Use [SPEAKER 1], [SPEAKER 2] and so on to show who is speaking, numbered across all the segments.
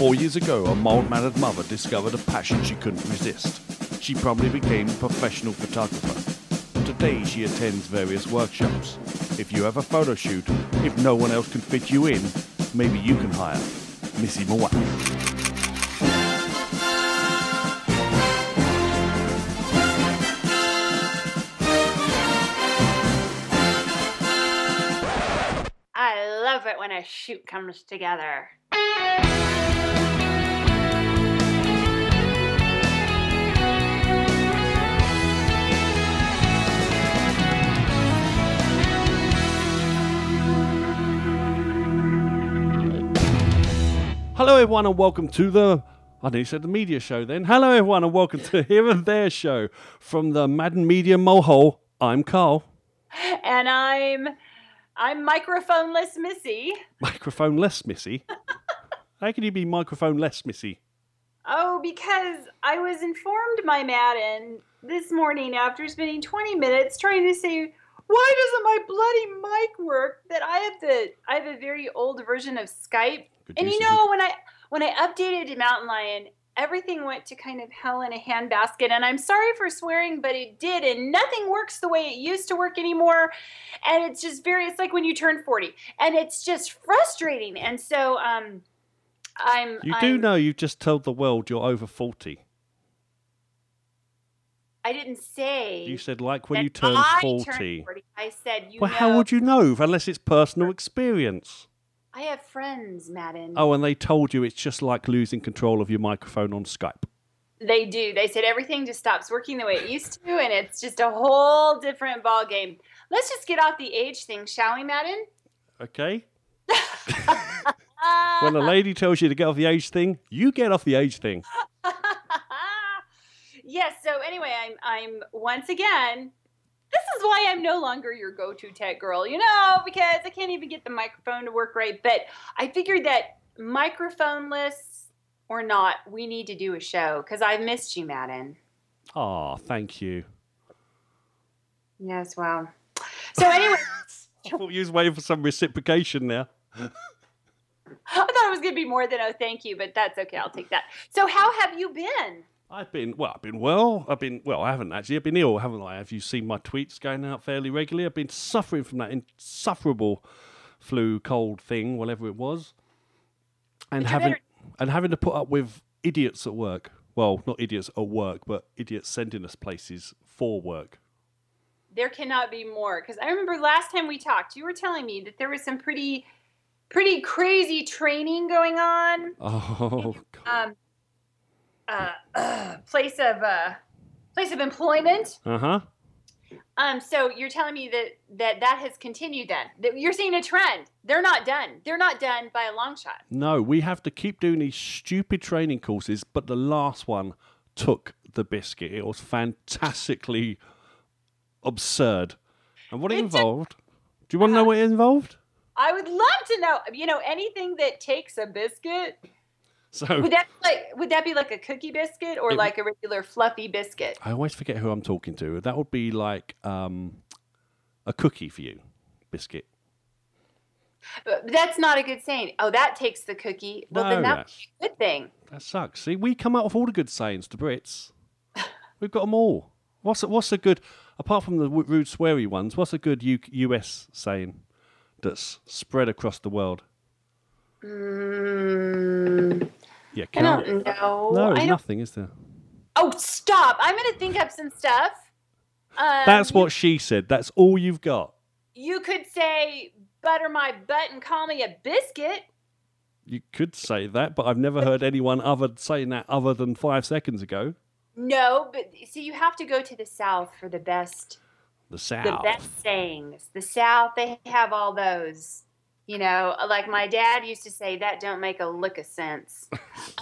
[SPEAKER 1] Four years ago, a mild mannered mother discovered a passion she couldn't resist. She promptly became a professional photographer. Today, she attends various workshops. If you have a photo shoot, if no one else can fit you in, maybe you can hire Missy Mwah.
[SPEAKER 2] I love it when a shoot comes together.
[SPEAKER 1] Hello, everyone, and welcome to the. I nearly said the media show then. Hello, everyone, and welcome to Here and There show from the Madden Media Mohole. I'm Carl.
[SPEAKER 2] And I'm I'm microphoneless Missy.
[SPEAKER 1] Microphone less, Missy. How can you be microphone less, Missy?
[SPEAKER 2] Oh, because I was informed by Madden this morning after spending 20 minutes trying to say why doesn't my bloody mic work? That I have the I have a very old version of Skype.
[SPEAKER 1] Good
[SPEAKER 2] and you know when I when I updated to Mountain Lion, everything went to kind of hell in a handbasket. And I'm sorry for swearing, but it did, and nothing works the way it used to work anymore. And it's just very it's like when you turn 40. And it's just frustrating. And so um I'm
[SPEAKER 1] You do
[SPEAKER 2] I'm-
[SPEAKER 1] know you've just told the world you're over 40.
[SPEAKER 2] I didn't say
[SPEAKER 1] You said, like when you turn 40.
[SPEAKER 2] turned 40. I said you
[SPEAKER 1] Well,
[SPEAKER 2] know
[SPEAKER 1] how would you know unless it's personal experience?
[SPEAKER 2] I have friends, Madden.
[SPEAKER 1] Oh, and they told you it's just like losing control of your microphone on Skype.
[SPEAKER 2] They do. They said everything just stops working the way it used to, and it's just a whole different ball game. Let's just get off the age thing, shall we, Madden?
[SPEAKER 1] Okay? When a lady tells you to get off the age thing, you get off the age thing.
[SPEAKER 2] yes. So anyway, I'm I'm once again. This is why I'm no longer your go-to tech girl, you know, because I can't even get the microphone to work right. But I figured that microphoneless or not, we need to do a show because I've missed you, Madden.
[SPEAKER 1] Ah, thank you.
[SPEAKER 2] Yes. Well. So anyway.
[SPEAKER 1] I thought you was waiting for some reciprocation there.
[SPEAKER 2] I thought it was going to be more than oh, thank you, but that's okay. I'll take that. So, how have you been?
[SPEAKER 1] I've been well. I've been well. I've been well. I haven't actually. I've been ill, haven't I? Have you seen my tweets going out fairly regularly? I've been suffering from that insufferable flu, cold thing, whatever it was, and
[SPEAKER 2] But
[SPEAKER 1] having
[SPEAKER 2] better-
[SPEAKER 1] and having to put up with idiots at work. Well, not idiots at work, but idiots sending us places for work.
[SPEAKER 2] There cannot be more because I remember last time we talked, you were telling me that there was some pretty, pretty crazy training going on.
[SPEAKER 1] Oh,
[SPEAKER 2] Um, uh, uh, place of uh, place of employment.
[SPEAKER 1] uh huh.
[SPEAKER 2] Um, so you're telling me that that that has continued. Then that you're seeing a trend. They're not done. They're not done by a long shot.
[SPEAKER 1] No, we have to keep doing these stupid training courses, but the last one took the biscuit. It was fantastically absurd. And what it
[SPEAKER 2] It took-
[SPEAKER 1] involved? Do you want to know what it involved?
[SPEAKER 2] I would love to know. You know, anything that takes a biscuit.
[SPEAKER 1] So
[SPEAKER 2] Would that be like would that be like a cookie biscuit or
[SPEAKER 1] It-
[SPEAKER 2] like a regular fluffy biscuit?
[SPEAKER 1] I always forget who I'm talking to. That would be like um, a cookie for you, biscuit.
[SPEAKER 2] But that's not a good saying. Oh, that takes the cookie. Well,
[SPEAKER 1] No,
[SPEAKER 2] then that's a good thing.
[SPEAKER 1] That sucks. See, we come out with all the good sayings, the Brits. We've got them all. What's a, what's a good, apart from the rude sweary ones, what's a good U- US saying that's spread across the world?
[SPEAKER 2] Mm,
[SPEAKER 1] Yeah,
[SPEAKER 2] I
[SPEAKER 1] can't.
[SPEAKER 2] don't know.
[SPEAKER 1] No, there's nothing, is there?
[SPEAKER 2] oh, stop! I'm gonna think up some stuff. Um,
[SPEAKER 1] That's what she said. That's all you've got.
[SPEAKER 2] you could say. Butter my butt and call me a biscuit.
[SPEAKER 1] You could say that, but I've never heard anyone other saying that other than five seconds ago.
[SPEAKER 2] No, but see, you have to go to the South for the best
[SPEAKER 1] The South.
[SPEAKER 2] the best sayings. The South, they have all those. You know, like my dad used to say, "That don't make a lick of sense."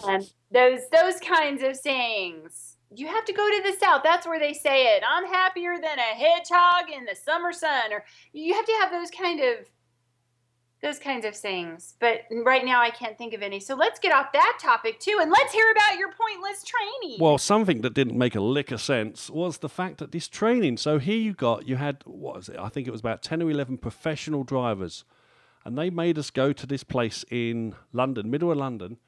[SPEAKER 2] um, those those kinds of sayings. You have to go to the South. That's where they say it. I'm happier than a hedgehog in the summer sun. Or you have to have those kind of those kinds of things. But right now, I can't think of any. So let's get off that topic too, and let's hear about your pointless training.
[SPEAKER 1] Well, something that didn't make a lick of sense was the fact that this training. So here you got, you had, what was it? I think it was about 10 or 11 professional drivers. And they made us go to this place in London, middle of London.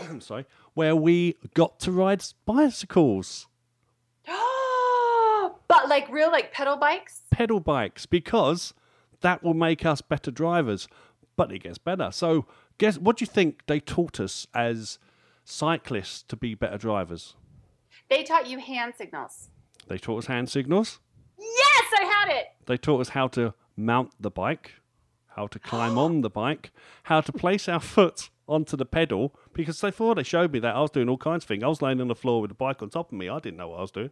[SPEAKER 1] I'm sorry, where we got to ride bicycles,
[SPEAKER 2] but like real like pedal bikes?
[SPEAKER 1] pedal bikes, because that will make us better drivers. But it gets better. So, guess what do you think they taught us as cyclists to be better drivers?
[SPEAKER 2] They taught you hand signals.
[SPEAKER 1] They taught us hand signals.
[SPEAKER 2] Yes, I had it.
[SPEAKER 1] They taught us how to mount the bike, how to climb on the bike, how to place our foot onto the pedal. Because they thought they showed me that I was doing all kinds of things. I was laying on the floor with the bike on top of me. I didn't know what I was doing.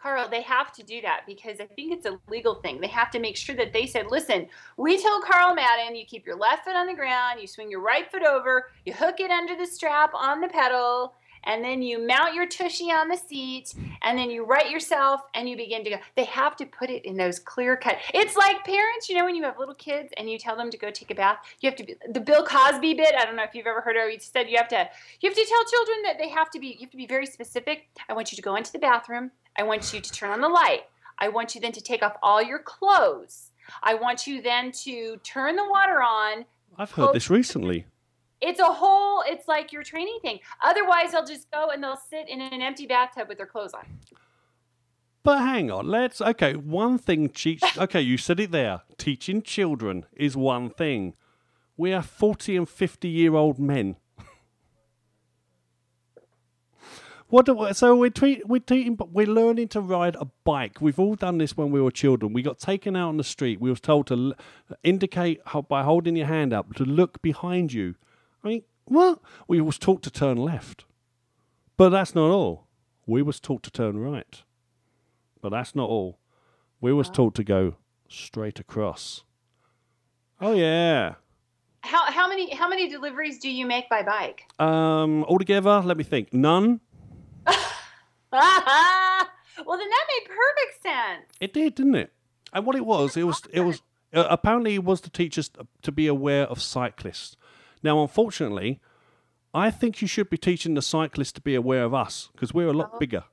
[SPEAKER 2] Carl, they have to do that because I think it's a legal thing. They have to make sure that they said, listen, we told Carl Madden, you keep your left foot on the ground, you swing your right foot over, you hook it under the strap on the pedal, and then you mount your tushy on the seat, and then you right yourself and you begin to go. They have to put it in those clear cut. It's like parents, you know, when you have little kids and you tell them to go take a bath, you have to be the Bill Cosby bit. I don't know if you've ever heard of it. He said you have to you have to tell children that they have to be you have to be very specific. I want you to go into the bathroom. I want you to turn on the light. I want you then to take off all your clothes. I want you then to turn the water on.
[SPEAKER 1] I've heard this recently.
[SPEAKER 2] It's a whole, it's like your training thing. Otherwise, they'll just go and they'll sit in an empty bathtub with their clothes on.
[SPEAKER 1] But hang on, let's. Okay, one thing, teach. Okay, you said it there. Teaching children is one thing. We are 40 and 50 year old men. What do, so we're tre- we're teaching, but we're learning to ride a bike. We've all done this when we were children. We got taken out on the street. We was told to l- indicate how, by holding your hand up to look behind you. I mean, what? We was taught to turn left, but that's not all. We was taught to turn right, but that's not all. We was taught to go straight across. Oh yeah.
[SPEAKER 2] How, how many how many deliveries do you make by bike?
[SPEAKER 1] Um, altogether, let me think. None.
[SPEAKER 2] well, then that made perfect sense.
[SPEAKER 1] It did, didn't it? And what it was, it was, it was uh, apparently it was to teach us to be aware of cyclists. Now, unfortunately, I think you should be teaching the cyclists to be aware of us because we're a lot
[SPEAKER 2] Oh.
[SPEAKER 1] bigger.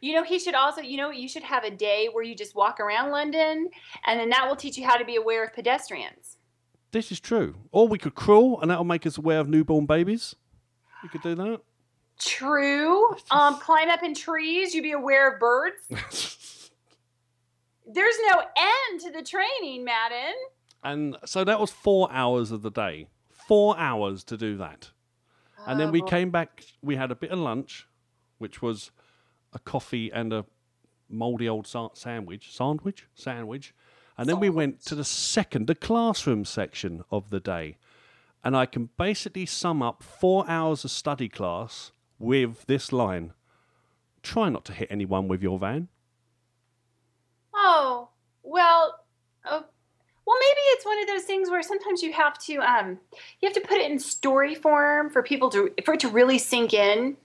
[SPEAKER 2] You know, he should also, you know, you should have a day where you just walk around London, and then that will teach you how to be aware of pedestrians.
[SPEAKER 1] This is true. Or we could crawl, and that'll make us aware of newborn babies. We could do that.
[SPEAKER 2] True. Um, climb up in trees. You be aware of birds. There's no end to the training, Madden.
[SPEAKER 1] and so that was four hours of the day. Four hours to do that. And then we
[SPEAKER 2] Oh,
[SPEAKER 1] came back. We had a bit of lunch, which was a coffee and a mouldy old sa- sandwich, sandwich, sandwich. And then we went to the second, the classroom section of the day. And I can basically sum up four hours of study class with this line: Try not to hit anyone with your van.
[SPEAKER 2] Oh, well, oh, well, maybe it's one of those things where sometimes you have to, um, you have to put it in story form for people to, for it to really sink in.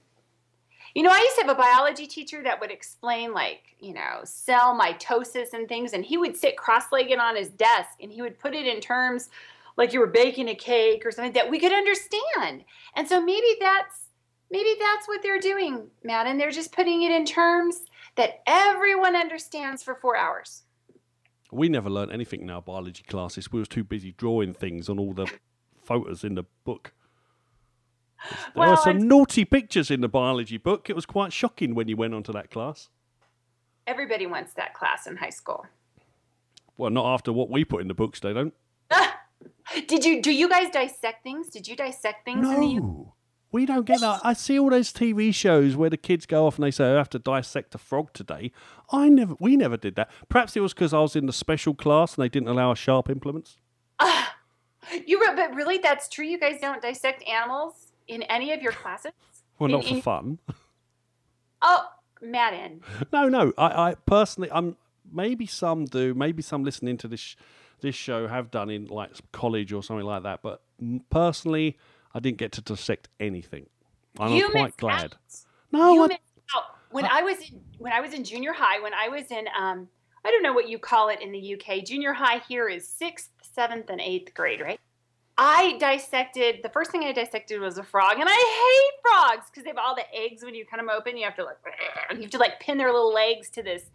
[SPEAKER 2] You know, I used to have a biology teacher that would explain, like, you know, cell mitosis and things, and he would sit cross-legged on his desk and he would put it in terms like you were baking a cake or something that we could understand. And so maybe that's maybe that's what they're doing, Matt, and They're just putting it in terms that everyone understands for four hours.
[SPEAKER 1] We never learned anything in our biology classes. We were too busy drawing things on all the photos in the book. There
[SPEAKER 2] Well,
[SPEAKER 1] were some
[SPEAKER 2] and-
[SPEAKER 1] naughty pictures in the biology book. It was quite shocking when you went onto that class.
[SPEAKER 2] Everybody wants that class in high school.
[SPEAKER 1] Well, not after what we put in the books, they don't.
[SPEAKER 2] Did you do you guys dissect things? Did you dissect things in the
[SPEAKER 1] No, we don't get that. I see all those TV shows where the kids go off and they say, "I have to dissect a frog today." I never, we never did that. Perhaps it was because I was in the special class and they didn't allow us sharp implements.
[SPEAKER 2] You re- but really that's true. You guys don't dissect animals in any of your classes?
[SPEAKER 1] Well, not
[SPEAKER 2] In-
[SPEAKER 1] for
[SPEAKER 2] in-
[SPEAKER 1] fun.
[SPEAKER 2] Oh, Madden.
[SPEAKER 1] No, no. I, I personally, I'm maybe some do. Maybe some listening to this this show have done in like college or something like that. But personally, I didn't get to dissect anything. And
[SPEAKER 2] you
[SPEAKER 1] I'm quite glad.
[SPEAKER 2] out.
[SPEAKER 1] No,
[SPEAKER 2] you
[SPEAKER 1] I,
[SPEAKER 2] missed out. When I was in, when I was in junior high, when I was in um I don't know what you call it in the UK. Junior high here is sixth, seventh, and eighth grade, right? I dissected the first thing I dissected was a frog, and I hate frogs because they have all the eggs when you cut them open. You have to like you have to like pin their little legs to this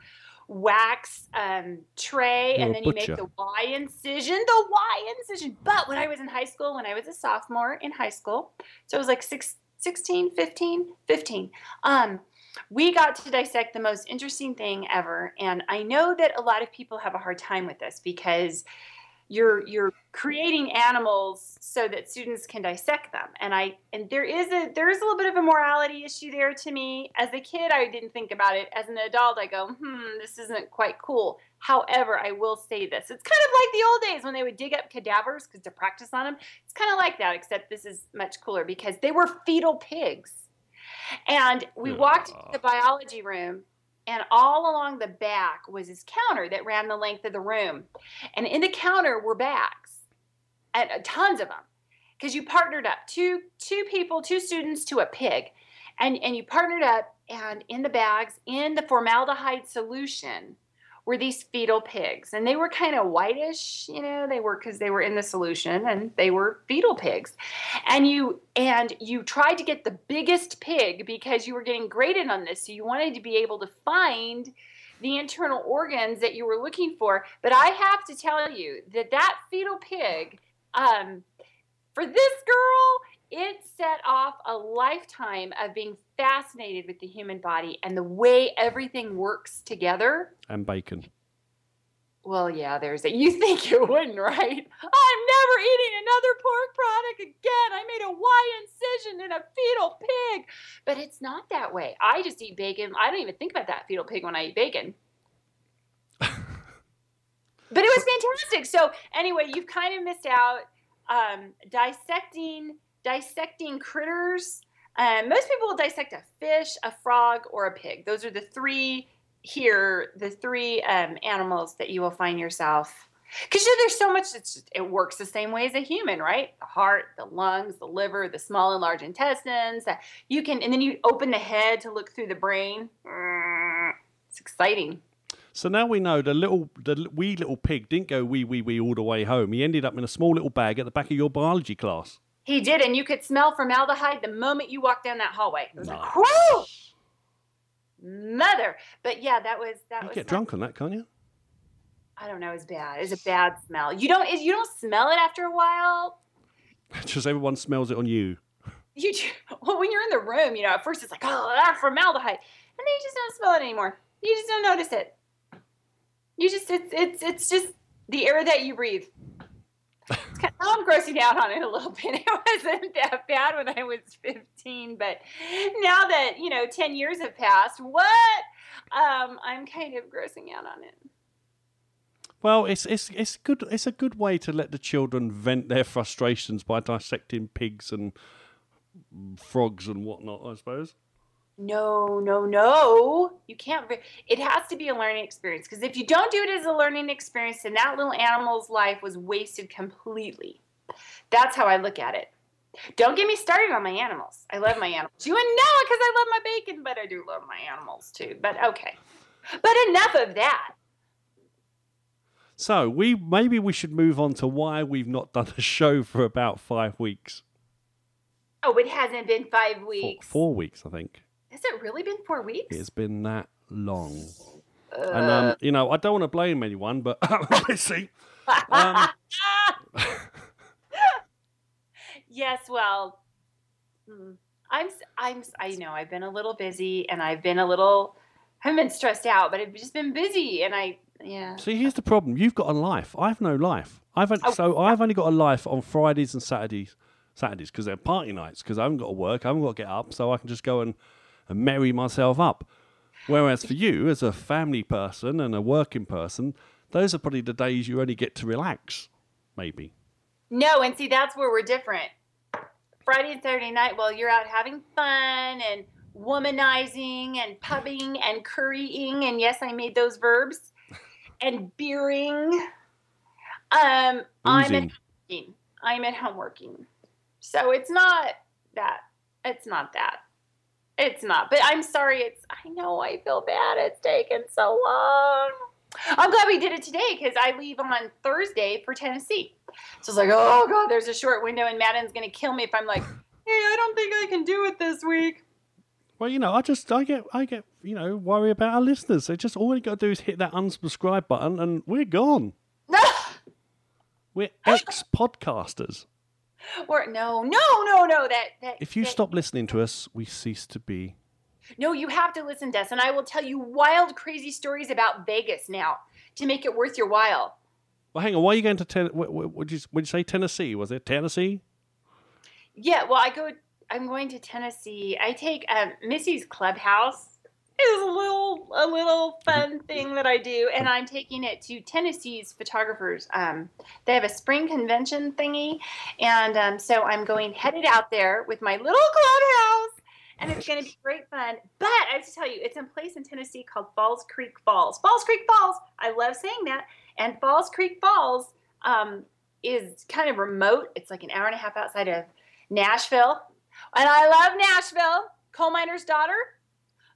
[SPEAKER 2] wax um, tray, and then you make the Y incision, the Y incision. But when I was in high school, when I was a sophomore in high school, so it was like six, 16, 15, 15, um, we got to dissect the most interesting thing ever. And I know that a lot of people have a hard time with this because you're you're creating animals so that students can dissect them. And i and there is a there is a little bit of a morality issue there to me. As a kid i didn't think about it. As an adult i go hmm this isn't quite cool. However i will say this. It's kind of like the old days when they would dig up cadavers because to practice on them it's kind of like that except this is much cooler because they were fetal pigs. And we walked into the biology room and all along the back was this counter that ran the length of the room. And in the counter were bags, and uh, tons of them, because you partnered up two two people, two students to a pig, and and you partnered up, and in the bags, in the formaldehyde solution, were these fetal pigs, and they were kind of whitish, you know, they were because they were in the solution, and they were fetal pigs, and you and you tried to get the biggest pig because you were getting graded on this, so you wanted to be able to find the internal organs that you were looking for. But I have to tell you that that fetal pig, um, for this girl, it set off a lifetime of being fascinated with the human body and the way everything works together.
[SPEAKER 1] And bacon.
[SPEAKER 2] Well, yeah, there's a. You think you wouldn't, right? I'm never eating another pork product again. I made a Y incision in a fetal pig. But it's not that way. I just eat bacon. I don't even think about that fetal pig when I eat bacon. but it was fantastic. So anyway, you've kind of missed out um, dissecting dissecting critters. Um, most people will dissect a fish, a frog, or a pig. Those are the three here, the three um, animals that you will find yourself. Because you know, there's so much just, it works the same way as a human, right? The heart, the lungs, the liver, the small and large intestines. You can, and then you open the head to look through the brain. It's exciting.
[SPEAKER 1] So now we know the little, the wee little pig didn't go wee wee wee all the way home. He ended up in a small little bag at the back of your biology class.
[SPEAKER 2] He did, and you could smell formaldehyde the moment you walked down that hallway. It was like, whoo, mother. But yeah, that was that
[SPEAKER 1] You
[SPEAKER 2] was.
[SPEAKER 1] get drunk on that, can't you?
[SPEAKER 2] I don't know. It's bad. It's a bad smell. You don't. You don't smell it after a while.
[SPEAKER 1] Just everyone smells it on you.
[SPEAKER 2] You do- well when you're in the room. You know, at first it's like oh ah, formaldehyde, and then you just don't smell it anymore. You just don't notice it. You just it's it's it's just the air that you breathe. Kind now I'm grossing out on it a little bit. It wasn't that bad when I was 15, but now that you know 10 years have passed, what? Um, I'm kind of grossing out on it.
[SPEAKER 1] Well, it's it's it's good. It's a good way to let the children vent their frustrations by dissecting pigs and frogs and whatnot. I suppose.
[SPEAKER 2] No, no, no. You can't. re- It has to be a learning experience because if you don't do it as a learning experience, then that little animal's life was wasted completely. That's how I look at it. Don't get me started on my animals. I love my animals. You wouldn't know it because I love my bacon, but I do love my animals too. But okay. But enough of that.
[SPEAKER 1] So we maybe we should move on to why we've not done a show for about five weeks,
[SPEAKER 2] Oh, it hasn't been five
[SPEAKER 1] four,
[SPEAKER 2] weeks.
[SPEAKER 1] four weeks, I think.
[SPEAKER 2] Has it really been four weeks?
[SPEAKER 1] It's been that long,
[SPEAKER 2] Uh,
[SPEAKER 1] and um, you know I don't want to blame anyone, but let's see. Um,
[SPEAKER 2] yes, well, mm, I'm, I'm, I know I've been a little busy and I've been a little, I haven't been stressed out, but I've just been busy and I, yeah.
[SPEAKER 1] See, here's the problem. You've got a life. I've no life. I've
[SPEAKER 2] Oh.
[SPEAKER 1] so I've only got a life on Fridays and Saturdays. Saturdays because they're party nights. Because I haven't got to work. I haven't got to get up, so I can just go and, and merry myself up. Whereas for you, as a family person and a working person, those are probably the days you only get to relax. Maybe.
[SPEAKER 2] No, and see, that's where we're different. Friday and Saturday night, well, you're out having fun and womanizing and pubbing and currying, and yes, I made those verbs, and beering. Um, I'm at working. I'm at home working. So it's not that. It's not that. It's not. But I'm sorry. It's. I know. I feel bad. It's taken so long. I'm glad we did it today because I leave on Thursday for Tennessee. So it's like, oh god, there's a short window, and Madden's gonna kill me if I'm like, hey, I don't think I can do it this week.
[SPEAKER 1] Well, you know, I just I get I get you know worry about our listeners. They just all you got to do is hit that unsubscribe button, and we're gone. We're ex podcasters.
[SPEAKER 2] Or no, no, no, no. That that
[SPEAKER 1] If you
[SPEAKER 2] that-
[SPEAKER 1] stop listening to us, we cease to be.
[SPEAKER 2] No, you have to listen to us, and I will tell you wild, crazy stories about Vegas now to make it worth your while.
[SPEAKER 1] Well, hang on. Why are you going to ten? What, what, did you would you say? Tennessee? Was it Tennessee?
[SPEAKER 2] Yeah, well, I go. I'm going to Tennessee. I take um, Missy's Clubhouse. Is a little a little fun thing that I do, and I'm taking it to Tennessee's photographers. Um, they have a spring convention thingy, and um, so I'm going headed out there with my little clubhouse, and it's going to be great fun. But I have to tell you, it's in place in Tennessee called Falls Creek Falls. Falls Creek Falls. I love saying that. And Falls Creek Falls um, is kind of remote. It's like an hour and a half outside of Nashville. And I love Nashville. Coal miner's daughter.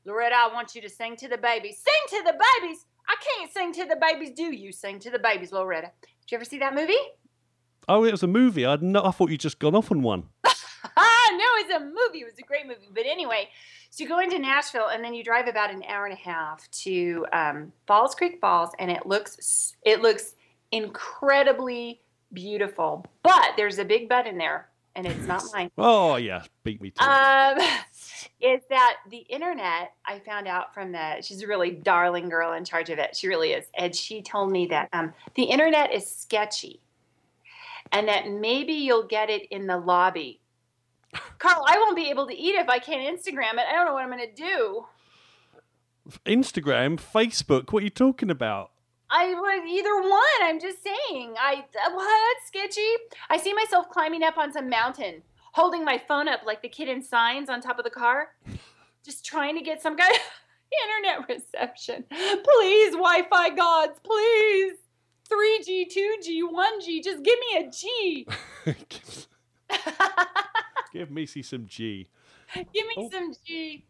[SPEAKER 2] Loretta, I want you to sing to the babies. Sing to the babies. I can't sing to the babies. Do you sing to the babies, Loretta? Did you ever see that movie?
[SPEAKER 1] Oh, it was a movie. I no, I thought you'd just gone off on one.
[SPEAKER 2] Ah, no, it's a movie. It was a great movie. But anyway, so you go into Nashville and then you drive about an hour and a half to um, Falls Creek Falls, and it looks it looks incredibly beautiful. But there's a big but in there, and it's not mine.
[SPEAKER 1] Oh yeah, beat me to it.
[SPEAKER 2] Um, is that the internet? I found out from the. She's a really darling girl in charge of it. She really is, and she told me that um, the internet is sketchy, and that maybe you'll get it in the lobby. Carl, I won't be able to eat if I can't Instagram it. I don't know what I'm going to do.
[SPEAKER 1] Instagram, Facebook. What are you talking about?
[SPEAKER 2] I would either one. I'm just saying. I that's sketchy. I see myself climbing up on some mountain, holding my phone up like the kid in Signs on top of the car, just trying to get some kind of internet reception. Please, Wi-Fi gods, please. 3G, 2G, 1G, just give me a G.
[SPEAKER 1] give, give Missy some G.
[SPEAKER 2] give me
[SPEAKER 1] Oh.
[SPEAKER 2] some G.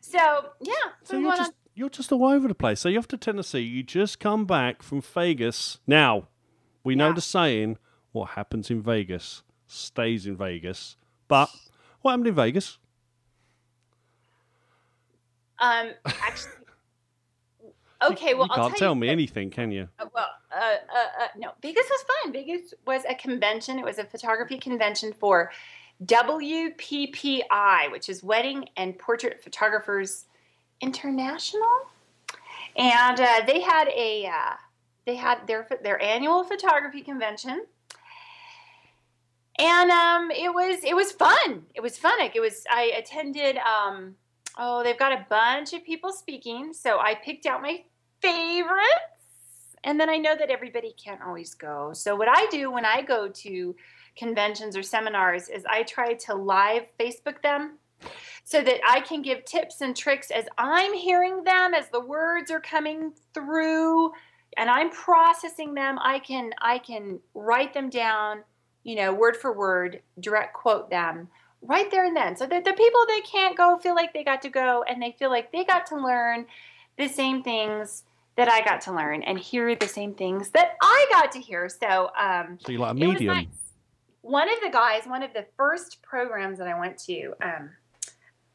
[SPEAKER 2] So yeah,
[SPEAKER 1] So you're just
[SPEAKER 2] on.
[SPEAKER 1] you're just all over the place. So you're off to Tennessee. You just come back from Vegas. Now, we know the saying: "What happens in Vegas stays in Vegas." But what happened in Vegas?
[SPEAKER 2] Um, actually. Okay, well,
[SPEAKER 1] you
[SPEAKER 2] I'll
[SPEAKER 1] can't
[SPEAKER 2] tell, you
[SPEAKER 1] me
[SPEAKER 2] that-
[SPEAKER 1] anything, can you?
[SPEAKER 2] Uh, Well, uh, uh, uh, no, Vegas was fun. Vegas was a convention. It was a photography convention for WPPI, which is Wedding and Portrait Photographers International, and uh, they had a uh, they had their their annual photography convention, and um, it was it was fun. It was fun. It was. I attended. Um, oh, they've got a bunch of people speaking, so I picked out my favorites. And then I know that everybody can't always go. So what I do when I go to conventions or seminars is I try to live Facebook them so that I can give tips and tricks as I'm hearing them, as the words are coming through and I'm processing them. I can I can write them down, you know, word for word, direct quote them right there and then. So that the people that can't go feel like they got to go and they feel like they got to learn the same things that I got to learn and hear the same things that I got to hear. So um,
[SPEAKER 1] So you're like a medium.
[SPEAKER 2] nice. One of the guys, one of the first programs that I went to, um,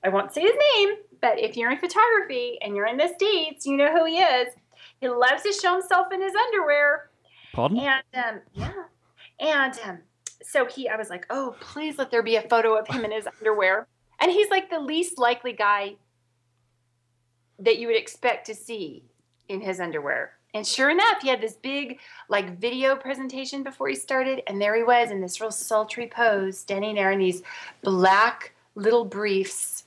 [SPEAKER 2] I won't say his name, but if you're in photography and you're in the States, you know who he is. He loves to show himself in his underwear.
[SPEAKER 1] Pardon?
[SPEAKER 2] And um, yeah. And um, so he, I was like, oh, please let there be a photo of him in his underwear. And he's like the least likely guy that you would expect to see in his underwear. And sure enough, he had this big like video presentation before he started, and there he was in this real sultry pose, standing there in these black little briefs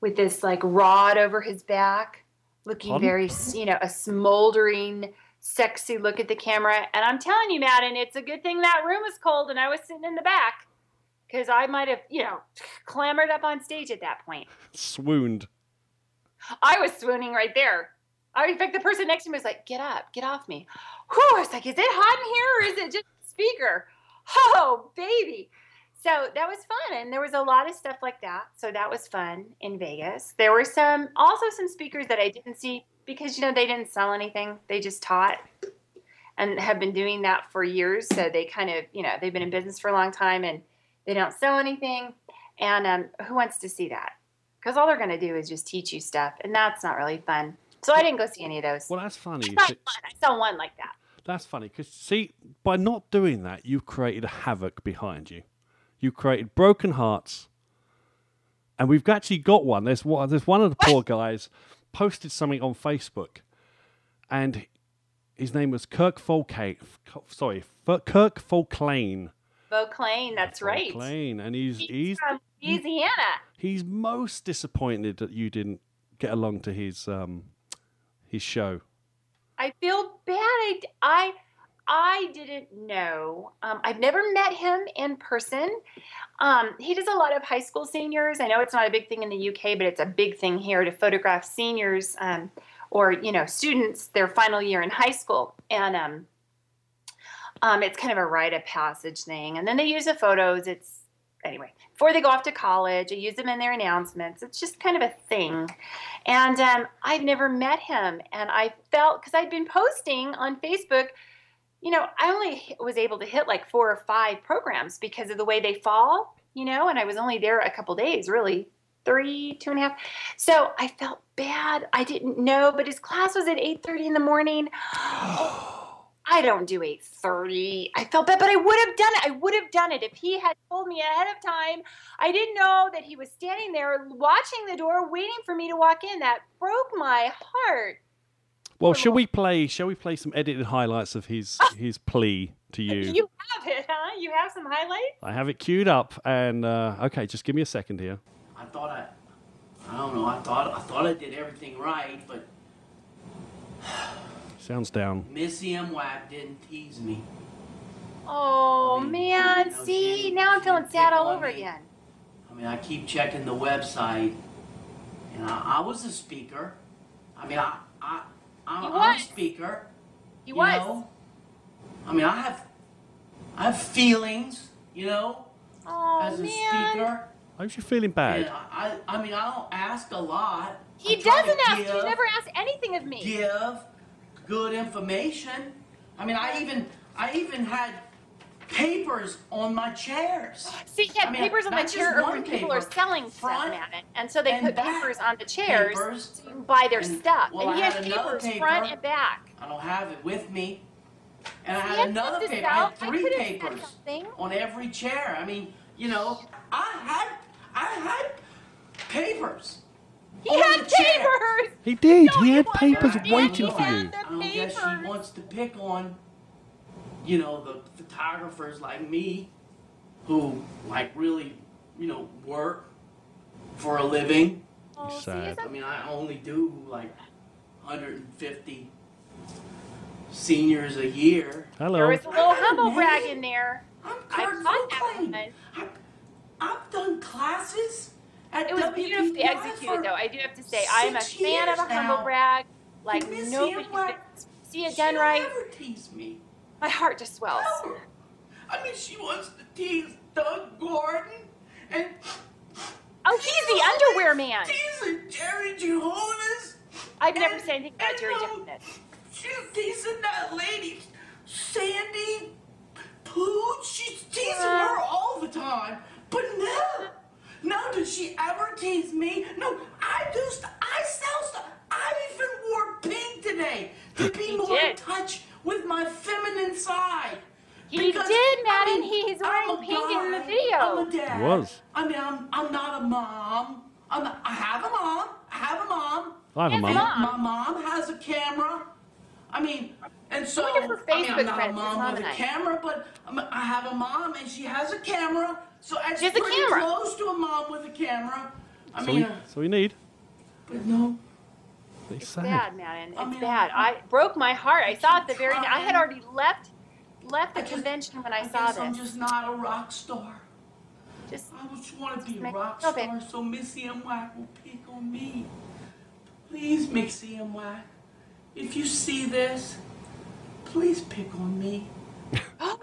[SPEAKER 2] with this like rod over his back, looking
[SPEAKER 1] Pardon?
[SPEAKER 2] very, you know, a smoldering, sexy look at the camera. And I'm telling you, Madden, it's a good thing that room was cold and I was sitting in the back because I might have, you know, clambered up on stage at that point.
[SPEAKER 1] Swooned.
[SPEAKER 2] I was swooning right there. I, in fact, the person next to me was like, "Get up, get off me." Whew, I was like, "Is it hot in here, or is it just the speaker?" Oh, baby! So that was fun, and there was a lot of stuff like that. So that was fun in Vegas. There were some, also some speakers that I didn't see because you know they didn't sell anything; they just taught, and have been doing that for years. So they kind of, you know, they've been in business for a long time, and they don't sell anything. And um, who wants to see that? because all they're going to do is just teach you stuff, and that's not really fun. So I didn't go see any of those.
[SPEAKER 1] Well, that's funny.
[SPEAKER 2] I saw one. I saw one like that.
[SPEAKER 1] That's funny because see, by not doing that, you've created a havoc behind you. You created broken hearts, and we've actually got one. There's one. There's one of the poor guys posted something on Facebook, and his name was Kirk Folkane. Sorry, Kirk Folklane.
[SPEAKER 2] Folklane, that's right.
[SPEAKER 1] Folklane, and he's
[SPEAKER 2] He's
[SPEAKER 1] he's
[SPEAKER 2] from Louisiana.
[SPEAKER 1] he's most disappointed that you didn't get along to his um his show.
[SPEAKER 2] I feel bad. I, I, I didn't know. Um, I've never met him in person. Um, he does a lot of high school seniors. I know it's not a big thing in the UK, but it's a big thing here to photograph seniors um, or you know students their final year in high school, and um, um, it's kind of a rite of passage thing. And then they use the photos. It's anyway before they go off to college. They use them in their announcements. It's just kind of a thing. And um, I've never met him, and I felt because I'd been posting on Facebook. You know, I only was able to hit like four or five programs because of the way they fall. You know, and I was only there a couple days, really three, two and a half. So I felt bad. I didn't know, but his class was at eight thirty in the morning. I don't do 8:30. I felt bad, but I would have done it. I would have done it if he had told me ahead of time. I didn't know that he was standing there watching the door waiting for me to walk in. That broke my heart.
[SPEAKER 1] Well, shall we play? Shall we play some edited highlights of his his plea to you?
[SPEAKER 2] You have it, huh? You have some highlights?
[SPEAKER 1] I have it queued up, and uh, okay, just give me a second here.
[SPEAKER 3] I thought I, I don't know. I thought I thought I did everything right, but
[SPEAKER 1] Sounds down.
[SPEAKER 3] Missy M. Wack didn't tease me.
[SPEAKER 2] Oh
[SPEAKER 3] I mean,
[SPEAKER 2] man,
[SPEAKER 3] you
[SPEAKER 2] see,
[SPEAKER 3] she-
[SPEAKER 2] now I'm feeling sad all over
[SPEAKER 3] me.
[SPEAKER 2] again.
[SPEAKER 3] I mean, I keep checking the website, and I, I was a speaker. I mean, I, I, I'm,
[SPEAKER 2] He
[SPEAKER 3] I'm a speaker.
[SPEAKER 2] He
[SPEAKER 3] you
[SPEAKER 2] was.
[SPEAKER 3] know? I mean, I have, I have feelings. You know,
[SPEAKER 2] Oh
[SPEAKER 3] as a
[SPEAKER 2] man.
[SPEAKER 3] speaker.
[SPEAKER 1] Aren't you feeling bad?
[SPEAKER 3] I, I, I mean, I don't ask a lot.
[SPEAKER 2] He
[SPEAKER 3] I try to
[SPEAKER 2] doesn't ask.
[SPEAKER 3] give-
[SPEAKER 2] He's never asked anything of me.
[SPEAKER 3] give good information. I mean, I even I even had papers on my chairs.
[SPEAKER 2] See, yeah,
[SPEAKER 3] I mean,
[SPEAKER 2] papers on the
[SPEAKER 3] not
[SPEAKER 2] chair are
[SPEAKER 3] one
[SPEAKER 2] when people are selling
[SPEAKER 3] front
[SPEAKER 2] stuff at it, and so they
[SPEAKER 3] and
[SPEAKER 2] put
[SPEAKER 3] back
[SPEAKER 2] papers on the chairs
[SPEAKER 3] papers.
[SPEAKER 2] so you buy their
[SPEAKER 3] And,
[SPEAKER 2] stuff.
[SPEAKER 3] well,
[SPEAKER 2] and he
[SPEAKER 3] I
[SPEAKER 2] has
[SPEAKER 3] had another
[SPEAKER 2] papers front
[SPEAKER 3] paper.
[SPEAKER 2] and back.
[SPEAKER 3] I don't have it with me. And I
[SPEAKER 2] See,
[SPEAKER 3] had
[SPEAKER 2] I'm
[SPEAKER 3] another
[SPEAKER 2] supposed to
[SPEAKER 3] paper. I
[SPEAKER 2] sell.
[SPEAKER 3] had
[SPEAKER 2] I
[SPEAKER 3] three
[SPEAKER 2] could've
[SPEAKER 3] papers
[SPEAKER 2] something.
[SPEAKER 3] on every chair. I mean, you know, I had I had papers.
[SPEAKER 2] He
[SPEAKER 3] on
[SPEAKER 2] had
[SPEAKER 3] the chair.
[SPEAKER 2] papers.
[SPEAKER 1] He did.
[SPEAKER 2] Don't
[SPEAKER 1] he had papers waiting for you.
[SPEAKER 3] I don't guess she wants to pick on, you know, the photographers like me, who like really, you know, work for a living.
[SPEAKER 2] Oh,
[SPEAKER 1] sad.
[SPEAKER 3] I mean, I only do like 150 seniors a year. Hello.
[SPEAKER 2] There
[SPEAKER 1] Hello.
[SPEAKER 2] was a little humble brag in there.
[SPEAKER 3] I'm
[SPEAKER 2] I
[SPEAKER 3] Kurt
[SPEAKER 2] caught that
[SPEAKER 3] Folklane.
[SPEAKER 2] one.
[SPEAKER 3] I've, I've done classes at
[SPEAKER 2] It was
[SPEAKER 3] WPI
[SPEAKER 2] beautifully
[SPEAKER 3] for
[SPEAKER 2] executed, though. I do have to say, I am a
[SPEAKER 3] six
[SPEAKER 2] fan of a humble
[SPEAKER 3] now.
[SPEAKER 2] brag. Like
[SPEAKER 3] Miss
[SPEAKER 2] nobody's
[SPEAKER 3] Ian
[SPEAKER 2] gonna see it
[SPEAKER 3] She
[SPEAKER 2] done right.
[SPEAKER 3] never tease me.
[SPEAKER 2] My heart just swells.
[SPEAKER 3] I mean, she wants to tease Doug Gordon and
[SPEAKER 2] Oh, he's the underwear man.
[SPEAKER 3] teasing Jerry Ghionis.
[SPEAKER 2] I've never said anything about Jerry Ghionis.
[SPEAKER 3] She's teasing that lady, Sandy Pooch. She's teasing
[SPEAKER 2] Yeah.
[SPEAKER 3] her all the time. But no, no, did she ever tease me? No, I do. St- I sell stuff. I even wore pink today to be more in
[SPEAKER 2] did.
[SPEAKER 3] touch with my feminine side.
[SPEAKER 2] He
[SPEAKER 3] Because,
[SPEAKER 2] did,
[SPEAKER 3] I
[SPEAKER 2] Madden.
[SPEAKER 3] mean,
[SPEAKER 2] He's
[SPEAKER 3] I'm
[SPEAKER 2] wearing
[SPEAKER 3] a
[SPEAKER 2] pink in the video.
[SPEAKER 3] I'm a dad.
[SPEAKER 1] Was.
[SPEAKER 3] I mean, I'm I'm not a mom. I'm not, I have a mom. I have a mom.
[SPEAKER 1] I have a
[SPEAKER 2] Yes,
[SPEAKER 1] mum.
[SPEAKER 2] Mom.
[SPEAKER 3] My mom has a camera. I mean, and so
[SPEAKER 2] Look at her
[SPEAKER 3] I mean, I'm not a mom
[SPEAKER 2] mom
[SPEAKER 3] with
[SPEAKER 2] and
[SPEAKER 3] a
[SPEAKER 2] I.
[SPEAKER 3] camera, but I'm, I have a mom and she has a camera. So it's
[SPEAKER 2] She has a
[SPEAKER 3] pretty
[SPEAKER 2] camera.
[SPEAKER 3] close to a mom with a camera. I
[SPEAKER 1] So
[SPEAKER 3] mean,
[SPEAKER 1] we,
[SPEAKER 3] uh,
[SPEAKER 1] so we need.
[SPEAKER 3] but no.
[SPEAKER 1] It's
[SPEAKER 2] It's
[SPEAKER 1] sad.
[SPEAKER 2] bad, Madden. It's
[SPEAKER 3] I mean,
[SPEAKER 2] bad.
[SPEAKER 3] I-
[SPEAKER 2] I broke my heart. I saw it the very. I had already left left the
[SPEAKER 3] just-
[SPEAKER 2] convention when I,
[SPEAKER 3] I
[SPEAKER 2] saw
[SPEAKER 3] guess I'm just not a rock star.
[SPEAKER 2] Just
[SPEAKER 3] I just want to be a rock
[SPEAKER 2] stop it.
[SPEAKER 3] star so Missy and Wack will pick on me. Please, Missy and Wack, if you see this, please pick on me.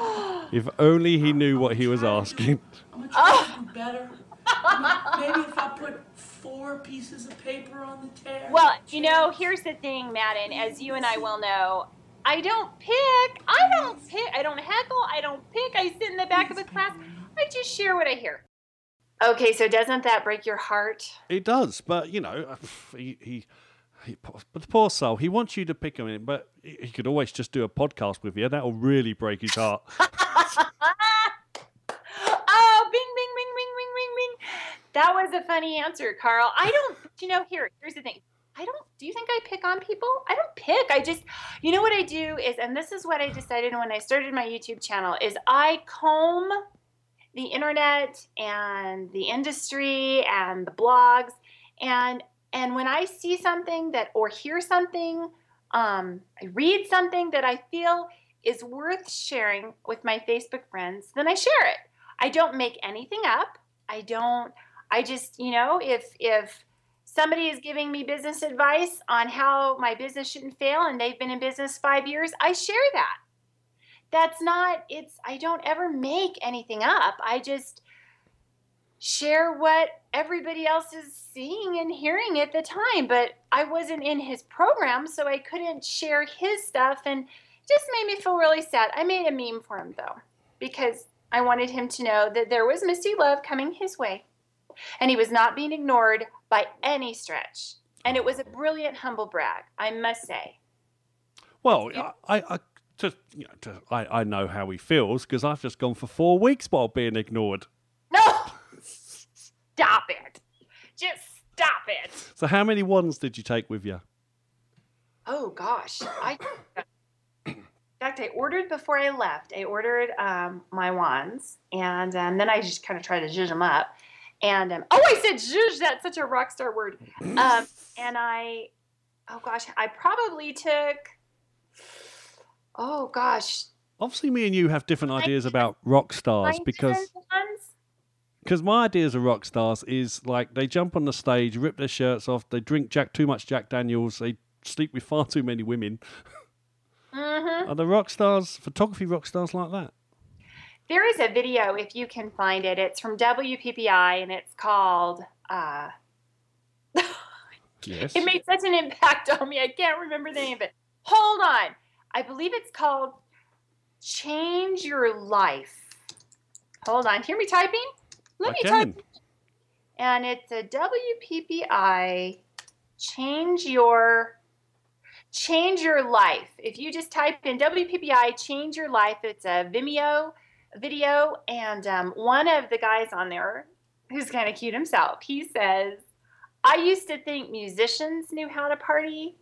[SPEAKER 1] If only he knew what he was asking.
[SPEAKER 3] I'm gonna try to do better. Maybe if I put four pieces of paper on the chair.
[SPEAKER 2] Well, you know, here's the thing, Madden. As you and I well know, I don't pick. I don't pick. I don't heckle. I don't pick. I sit in the back of the class. I just share what I hear. Okay, so doesn't that break your heart?
[SPEAKER 1] It does, but you know, uh, he, he, he but the poor soul, he wants you to pick him in, but he he could always just do a podcast with you. That'll really break his heart.
[SPEAKER 2] oh, bing, bing. That was a funny answer, Carl. I don't, you know, here, here's the thing. I don't, do you think I pick on people? I don't pick. I just, you know what I do is, and this is what I decided when I started my YouTube channel, is I comb the internet and the industry and the blogs. And, and when I see something that, or hear something, um, I read something that I feel is worth sharing with my Facebook friends, then I share it. I don't make anything up. I don't I just, you know, if if somebody is giving me business advice on how my business shouldn't fail and they've been in business 5 years, I share that. That's not it's I don't ever make anything up. I just share what everybody else is seeing and hearing at the time, but I wasn't in his program, so I couldn't share his stuff and just made me feel really sad. I made a meme for him though because I wanted him to know that there was Missy Love coming his way and he was not being ignored by any stretch. And it was a brilliant humble brag, I must say.
[SPEAKER 1] Well, I, I, I just, you know, to, I, I know how he feels because I've just gone for four weeks while being ignored.
[SPEAKER 2] No! Stop it. Just stop it.
[SPEAKER 1] So, how many ones did you take with you?
[SPEAKER 2] Oh gosh. I in fact I ordered before I left. I ordered um, my wands and um, then I just kind of tried to zhuzh them up. And um, oh, I said zhuzh. That's such a rock star word. Um, and I, oh gosh, I probably took. Oh gosh,
[SPEAKER 1] Obviously, me and you have different ideas about rock stars because because my ideas of rock stars is like they jump on the stage, rip their shirts off, they drink Jack too much Jack Daniels, they sleep with far too many women.
[SPEAKER 2] Mhm.
[SPEAKER 1] Are the rock stars photography rock stars like that?
[SPEAKER 2] There is a video if you can find it. It's from WPPI and it's called. Uh,
[SPEAKER 1] Yes.
[SPEAKER 2] It made such an impact on me. I can't remember the name of it. Hold on. I believe it's called Change Your Life. Hold on. Hear me typing? Let
[SPEAKER 1] I
[SPEAKER 2] me
[SPEAKER 1] can.
[SPEAKER 2] type. And it's a WPPI Change Your Change Your Life. If you just type in WPPI Change Your Life, it's a Vimeo video. And um, one of the guys on there, who's kind of cute himself, he says, I used to think musicians knew how to party,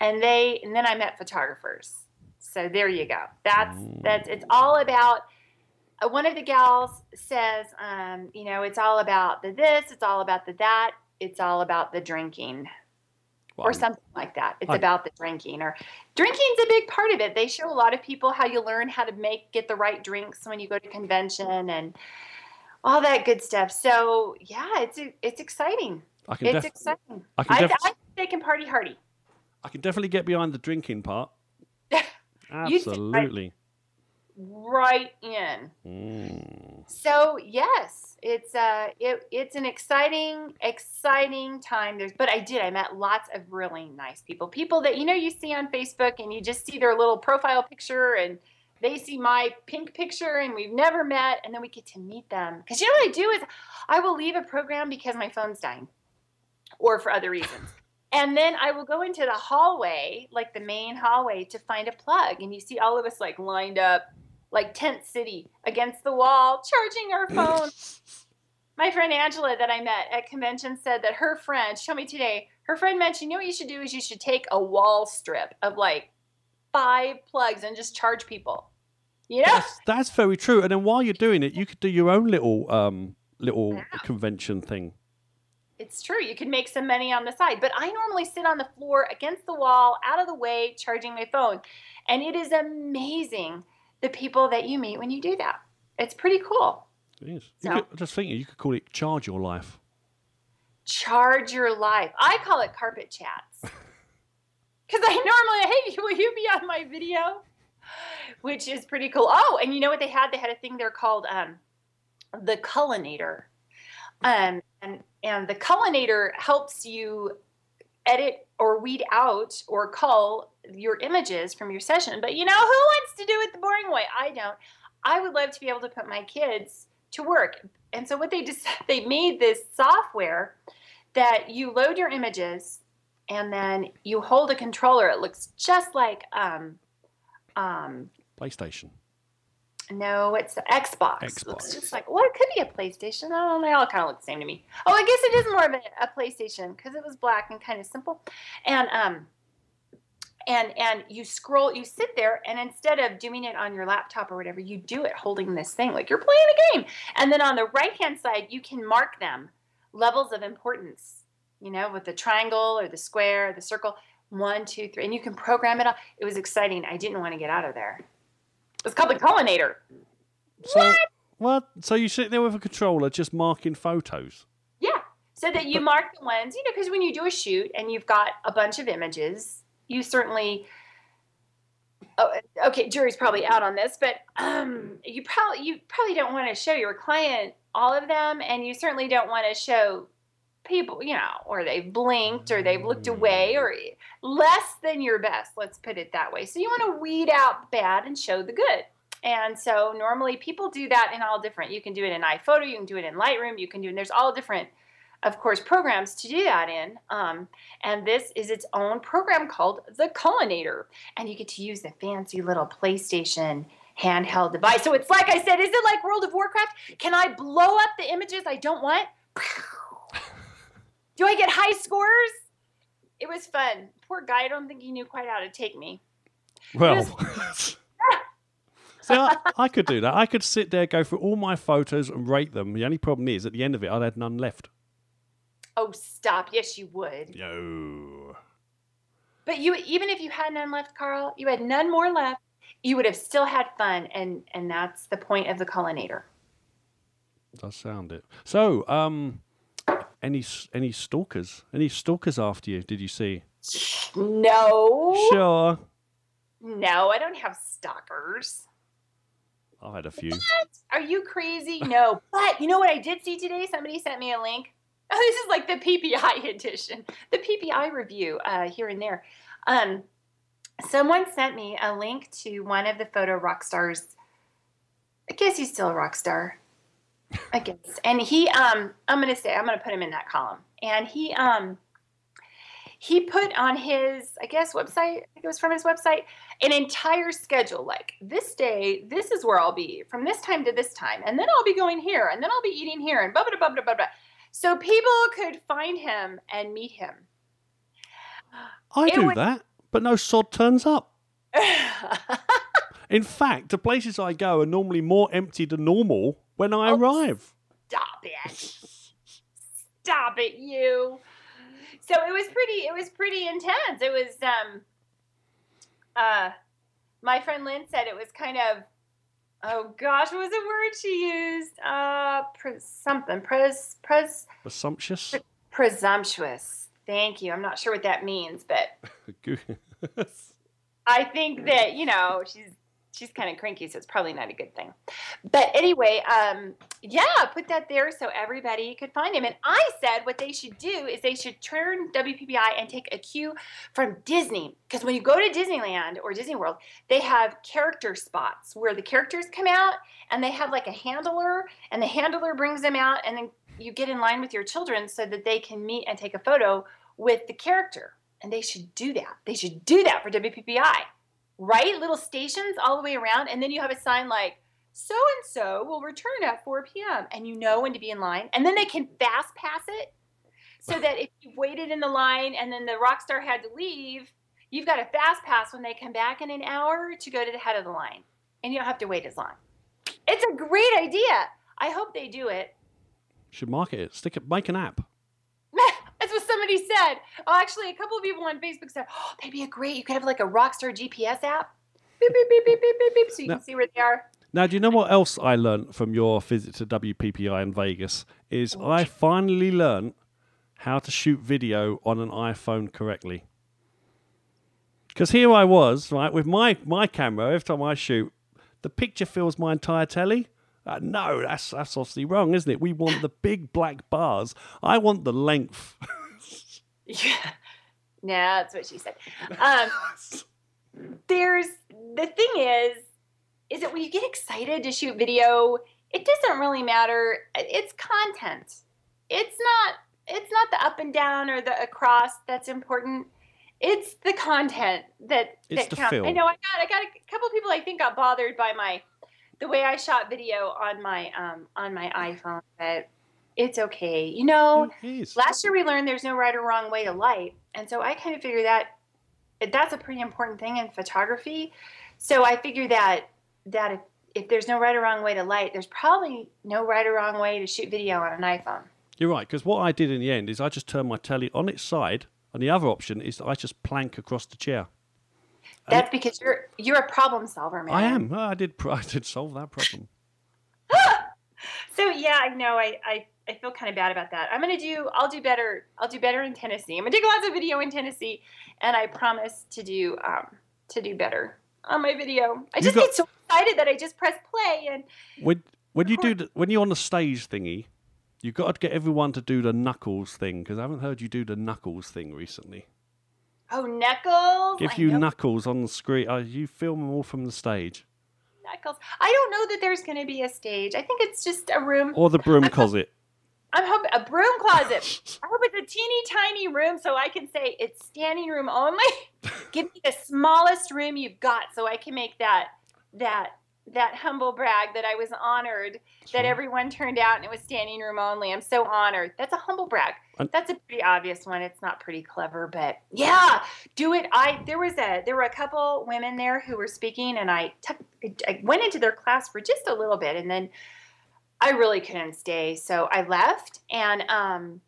[SPEAKER 2] and they and then I met photographers. So there you go. That's that's it's all about. Uh, one of the gals says, um, you know, it's all about the this, it's all about the that, it's all about the drinking,
[SPEAKER 1] Well,
[SPEAKER 2] or something like that. It's
[SPEAKER 1] I-
[SPEAKER 2] about the drinking, or drinking's a big part of it. They show a lot of people how you learn how to make get the right drinks when you go to convention and all that good stuff. So yeah, it's it's exciting.
[SPEAKER 1] I can,
[SPEAKER 2] It's
[SPEAKER 1] def-
[SPEAKER 2] exciting.
[SPEAKER 1] I can
[SPEAKER 2] I,
[SPEAKER 1] def-
[SPEAKER 2] I think they can party hardy.
[SPEAKER 1] I can definitely get behind the drinking part. Absolutely.
[SPEAKER 2] Right in.
[SPEAKER 1] Mm.
[SPEAKER 2] So yes, it's uh it, it's an exciting, exciting time. There's but I did, I met lots of really nice people. People that you know you see on Facebook and you just see their little profile picture and they see my pink picture and we've never met and then we get to meet them. Because you know what I do is I will leave a program because my phone's dying. Or for other reasons. And then I will go into the hallway, like the main hallway, to find a plug. And you see all of us like lined up, like tent city against the wall, charging our phones. My friend Angela that I met at convention said that her friend, told me today, her friend mentioned, you know what you should do is you should take a wall strip of like five plugs and just charge people. You know?
[SPEAKER 1] That's, that's very true. And then while you're doing it, you could do your own little um little
[SPEAKER 2] Yeah.
[SPEAKER 1] convention thing.
[SPEAKER 2] It's true. You can make some money on the side. But I normally sit on the floor against the wall, out of the way, charging my phone. And it is amazing the people that you meet when you do that. It's pretty cool.
[SPEAKER 1] It is. You
[SPEAKER 2] So-
[SPEAKER 1] could, just thinking, you could call it charge your life.
[SPEAKER 2] Charge your life. I call it carpet chats. Because I normally, hey, will you be on my video? Which is pretty cool. Oh, and you know what they had? They had a thing there called um, the Cullinator. Um, and, and the Cullinator helps you edit or weed out or cull your images from your session. But you know, who wants to do it the boring way? I don't. I would love to be able to put my kids to work. And so what they just they made this software that you load your images and then you hold a controller. It looks just like um, um,
[SPEAKER 1] PlayStation.
[SPEAKER 2] No, it's the Xbox.
[SPEAKER 1] Xbox.
[SPEAKER 2] Looks just like well, it could be a PlayStation. I don't know. They all kind of look the same to me. Oh, I guess it is more of a, a PlayStation because it was black and kind of simple. And um, and and you scroll, you sit there, and instead of doing it on your laptop or whatever, you do it holding this thing like you're playing a game. And then on the right hand side, you can mark them levels of importance. You know, with the triangle or the square, or the circle. One, two, three, and you can program it all. It was exciting. I didn't want to get out of there. It's called the Cullinator.
[SPEAKER 1] So, what? So you sit there with a controller just marking photos.
[SPEAKER 2] Yeah. So that you mark the ones, you know, because when you do a shoot and you've got a bunch of images, you certainly. Oh, okay, jury's probably out on this, but um, you probably you probably don't want to show your client all of them, and you certainly don't want to show people, you know, or they've blinked or they've looked away or less than your best. Let's put it that way. So you want to weed out the bad and show the good. And so normally people do that in all different. You can do it in iPhoto, you can do it in Lightroom, you can do. And there's all different, of course, programs to do that in. Um, and this is its own program called the Cullinator, and you get to use the fancy little PlayStation handheld device. So it's like I said, is it like World of Warcraft? Can I blow up the images I don't want? Do I get high scores? It was fun. Poor guy, I don't think he knew quite how to take me.
[SPEAKER 1] Well, see, I, I could do that. I could sit there, go through all my photos and rate them. The only problem is, at the end of it, I'd had none left.
[SPEAKER 2] Oh, stop. Yes, you would.
[SPEAKER 1] Yo.
[SPEAKER 2] But you even if you had none left, Carl, you had none more left, you would have still had fun and and that's the point of the Cullinator.
[SPEAKER 1] Does sound it. So, um, any any stalkers? Any stalkers after you? Did you see?
[SPEAKER 2] No.
[SPEAKER 1] Sure.
[SPEAKER 2] No, I don't have stalkers.
[SPEAKER 1] I've had a few.
[SPEAKER 2] What? Are you crazy? No. But you know what I did see today? Somebody sent me a link. Oh, this is like the PPI edition, the PPI review uh, here and there. Um, someone sent me a link to one of the photo rock stars. I guess he's still a rock star. I guess. And he, um, I'm gonna say, I'm gonna put him in that column. And he, um, he put on his, I guess, website. I think it was from his website, an entire schedule. Like this day, this is where I'll be from this time to this time, and then I'll be going here, and then I'll be eating here, and blah blah blah blah blah blah. So people could find him and meet him.
[SPEAKER 1] I
[SPEAKER 2] It
[SPEAKER 1] do
[SPEAKER 2] would-
[SPEAKER 1] that, but no sod turns up. In fact, the places I go are normally more empty than normal when I
[SPEAKER 2] Oh,
[SPEAKER 1] arrive.
[SPEAKER 2] Stop it. Stop it, you. So it was pretty it was pretty intense. It was um uh my friend Lynn said it was kind of oh gosh, what was the word she used? Uh pres- something. Pres pres
[SPEAKER 1] Presumptuous.
[SPEAKER 2] presumptuous. Thank you. I'm not sure what that means, but I think that you know she's she's kind of cranky, so it's probably not a good thing. But anyway, um, yeah, put that there so everybody could find him. And I said what they should do is they should turn WPPI and take a cue from Disney because when you go to Disneyland or Disney World, they have character spots where the characters come out and they have like a handler, and the handler brings them out, and then you get in line with your children so that they can meet and take a photo with the character. And they should do that. They should do that for WPPI, right? Little stations all the way around. And then you have a sign like, so and so will return at 4 p.m. And you know when to be in line. And then they can fast pass it so that if you've waited in the line and then the rock star had to leave, you've got a fast pass when they come back in an hour to go to the head of the line. And you don't have to wait as long. It's a great idea. I hope they do it.
[SPEAKER 1] Should market it. Stick it. Make an app.
[SPEAKER 2] That's what somebody said. Oh, actually, a couple of people on Facebook said, "Oh, that'd be a great. You could have like a Rockstar GPS app. Beep beep beep beep beep beep beep, so you
[SPEAKER 1] No.
[SPEAKER 2] can see where they are."
[SPEAKER 1] Now, do you know what else I learnt from your visit to WPPI in Vegas? Is I finally learnt how to shoot video on an iPhone correctly. Because here I was, right, with my, my camera, every time I shoot, the picture fills my entire telly. Uh, no, that's, that's obviously wrong, isn't it? We want the big black bars. I want the length.
[SPEAKER 2] Yeah. No, that's what she said. Um, there's the thing is, is that when you get excited to shoot video, it doesn't really matter. It's content. It's not it's not the up and down or the across that's important. It's the content that
[SPEAKER 1] It's
[SPEAKER 2] that
[SPEAKER 1] the
[SPEAKER 2] counts. I know I got I got a couple people I think got bothered by my the way I shot video on my um on my iPhone, but it's okay. You know, last year we learned there's no right or wrong way to light. And so i kind of figure that that's a pretty important thing in photography. So i figure that that if, if there's no right or wrong way to light there's probably no right or wrong way to shoot video on an iphone.
[SPEAKER 1] You're right, because what I did in the end is I just turned my telly on its side, and the other option is I just plank across the chair.
[SPEAKER 2] That's because you're you're a problem solver man
[SPEAKER 1] I am. I did. I did solve that problem.
[SPEAKER 2] so yeah i know i i, I feel kind of bad about that i'm gonna do i'll do better i'll do better in tennessee i'm gonna take lots of video in tennessee and i promise to do um to do better on my video i just
[SPEAKER 1] got-
[SPEAKER 2] get so excited that i just press play and
[SPEAKER 1] When when you do the, when you're on the stage thingy, you've got to get everyone to do the knuckles thing because I haven't heard you do the knuckles thing recently.
[SPEAKER 2] Oh, Knuckles!
[SPEAKER 1] Give you knuckles on the screen. Uh, you film them all from the stage
[SPEAKER 2] Knuckles. I don't know that there's going to be a stage. I think it's just a room.
[SPEAKER 1] or the broom closet.
[SPEAKER 2] I'm hoping a broom closet. I hope it's a teeny tiny room so I can say it's standing room only. Give me the smallest room you've got so I can make that that that humble brag that I was honored that everyone turned out and it was standing room only. I'm so honored. That's a humble brag. That's a pretty obvious one. It's not pretty clever, but yeah, do it. I there was a there were a couple women there who were speaking, and I went into their class for just a little bit, and then I really couldn't stay, so I left. And um,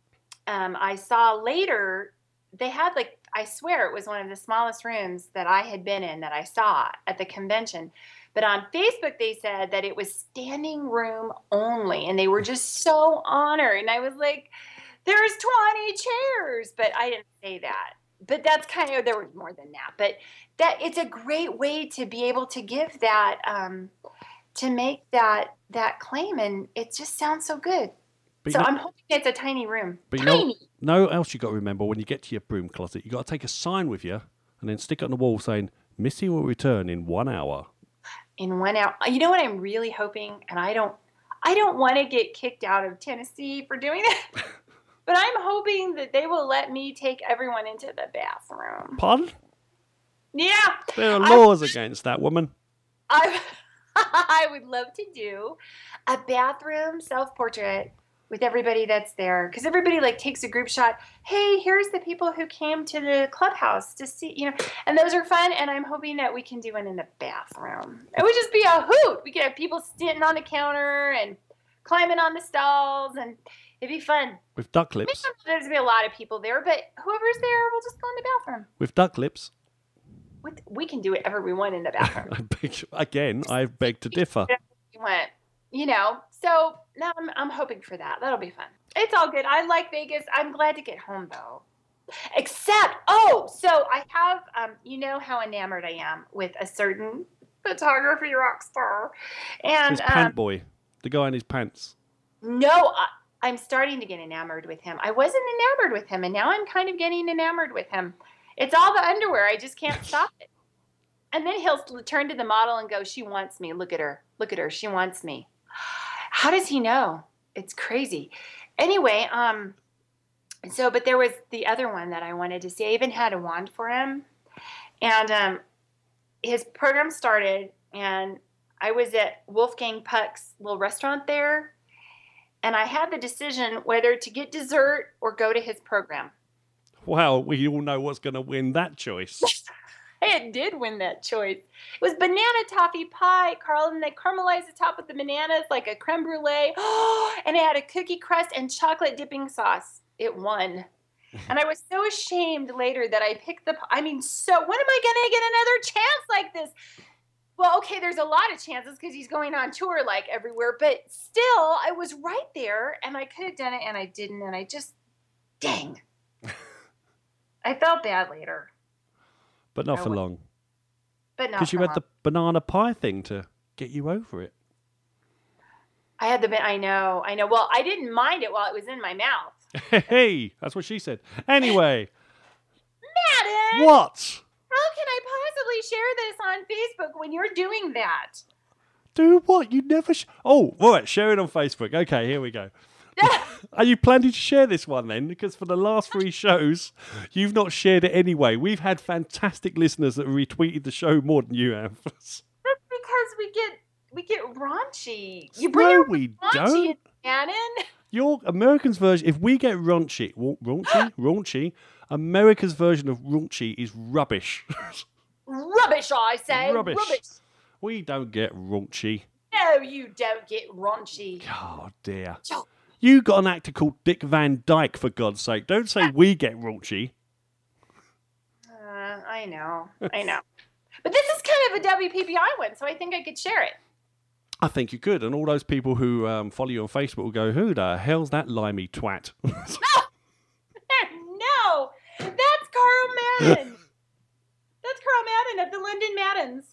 [SPEAKER 2] um, I saw later they had like I swear it was one of the smallest rooms that I had been in that I saw at the convention. But on Facebook, they said that it was standing room only, and they were just so honored. And I was like, "There's 20 chairs," but I didn't say that. But that's kind of there was more than that. But that it's a great way to be able to give that, um, to make that that claim, and it just sounds so good.
[SPEAKER 1] But
[SPEAKER 2] so
[SPEAKER 1] you know,
[SPEAKER 2] I'm hoping it's a tiny room.
[SPEAKER 1] But you know-
[SPEAKER 2] tiny.
[SPEAKER 1] know else you got to remember when you get to your broom closet? You got to take a sign with you and then stick it on the wall saying "Missy will return in one hour."
[SPEAKER 2] in one hour. You know what I'm really hoping, and I don't, I don't want to get kicked out of Tennessee for doing that, but I'm hoping that they will let me take everyone into the bathroom.
[SPEAKER 1] Pardon?
[SPEAKER 2] Yeah,
[SPEAKER 1] There are
[SPEAKER 2] I-
[SPEAKER 1] laws against that woman.
[SPEAKER 2] I, I would love to do a bathroom self-portrait with everybody that's there because everybody like takes a group shot hey here's the people who came to the clubhouse to see you know and those are fun and i'm hoping that we can do one in the bathroom it would just be a hoot we could have people sitting on the counter and climbing on the stalls and it'd be fun
[SPEAKER 1] With duck
[SPEAKER 2] maybe
[SPEAKER 1] lips.
[SPEAKER 2] there's gonna be a lot of people there but whoever's there we'll just go in the bathroom
[SPEAKER 1] With duck lips.
[SPEAKER 2] we, we can do whatever we want in the bathroom
[SPEAKER 1] I beg, again, I beg to differ.
[SPEAKER 2] we went, you know. So now I'm, I'm hoping for that. That'll be fun. It's all good. I like Vegas. I'm glad to get home though. Except, oh, so I have, um, you know how enamored I am with a certain photography rock star, and
[SPEAKER 1] His pant
[SPEAKER 2] um,
[SPEAKER 1] boy, the guy in his pants.
[SPEAKER 2] no, I, I'm starting to get enamored with him. I wasn't enamored with him, and now I'm kind of getting enamored with him. It's all the underwear. I just can't stop it. And then he'll turn to the model and go, "She wants me. Look at her. Look at her. She wants me." How does he know? It's crazy. Anyway, um, so but there was the other one that I wanted to see. I even had a wand for him, and um, his program started, and I was at Wolfgang Puck's little restaurant there, and I had the decision whether to get dessert or go to his program.
[SPEAKER 1] Wow, we all know what's going to win that choice.
[SPEAKER 2] It did win that choice. It was banana toffee pie, Carl, and they caramelized the top with the bananas like a creme brulee. and it had a cookie crust and chocolate dipping sauce. It won. And I was so ashamed later that I picked the. I mean, so when am I going to get another chance like this? Well, okay, there's a lot of chances because he's going on tour like everywhere, but still, I was right there and I could have done it and I didn't. And I just, dang. I felt bad later,
[SPEAKER 1] But not
[SPEAKER 2] I
[SPEAKER 1] for
[SPEAKER 2] would-
[SPEAKER 1] long.
[SPEAKER 2] but not
[SPEAKER 1] Because you had
[SPEAKER 2] long.
[SPEAKER 1] the banana pie thing to get you over it.
[SPEAKER 2] I had the. I know. I know. Well, I didn't mind it while it was in my mouth.
[SPEAKER 1] Hey, that's what she said. Anyway,
[SPEAKER 2] Madden,
[SPEAKER 1] what?
[SPEAKER 2] How can I possibly share this on Facebook when you're doing that?
[SPEAKER 1] Do what? You never. Sh- oh, right. Share it on Facebook. Okay, here we go. Are you planning to share this one then? Because for the last three shows, you've not shared it anyway. We've had fantastic listeners that retweeted the show more than you have.
[SPEAKER 2] That's because we get we get raunchy. You bring
[SPEAKER 1] no, we
[SPEAKER 2] raunchy
[SPEAKER 1] don't.
[SPEAKER 2] Shannon.
[SPEAKER 1] Your American's version, if we get raunchy, raunchy, raunchy, America's version of raunchy is rubbish.
[SPEAKER 2] Rubbish, I say.
[SPEAKER 1] Rubbish.
[SPEAKER 2] Rubbish.
[SPEAKER 1] we don't get raunchy.
[SPEAKER 2] No, you don't get raunchy.
[SPEAKER 1] Oh dear. You got an actor called Dick Van Dyke, for God's sake. Don't say we get raunchy.
[SPEAKER 2] Uh, I know, I know. But this is kind of a WPPI one, so I think I could share it.
[SPEAKER 1] I think you could. And all those people who um, follow you on Facebook will go, who the hell's that limey twat?
[SPEAKER 2] Carl Madden. that's Carl Madden of the London Maddens.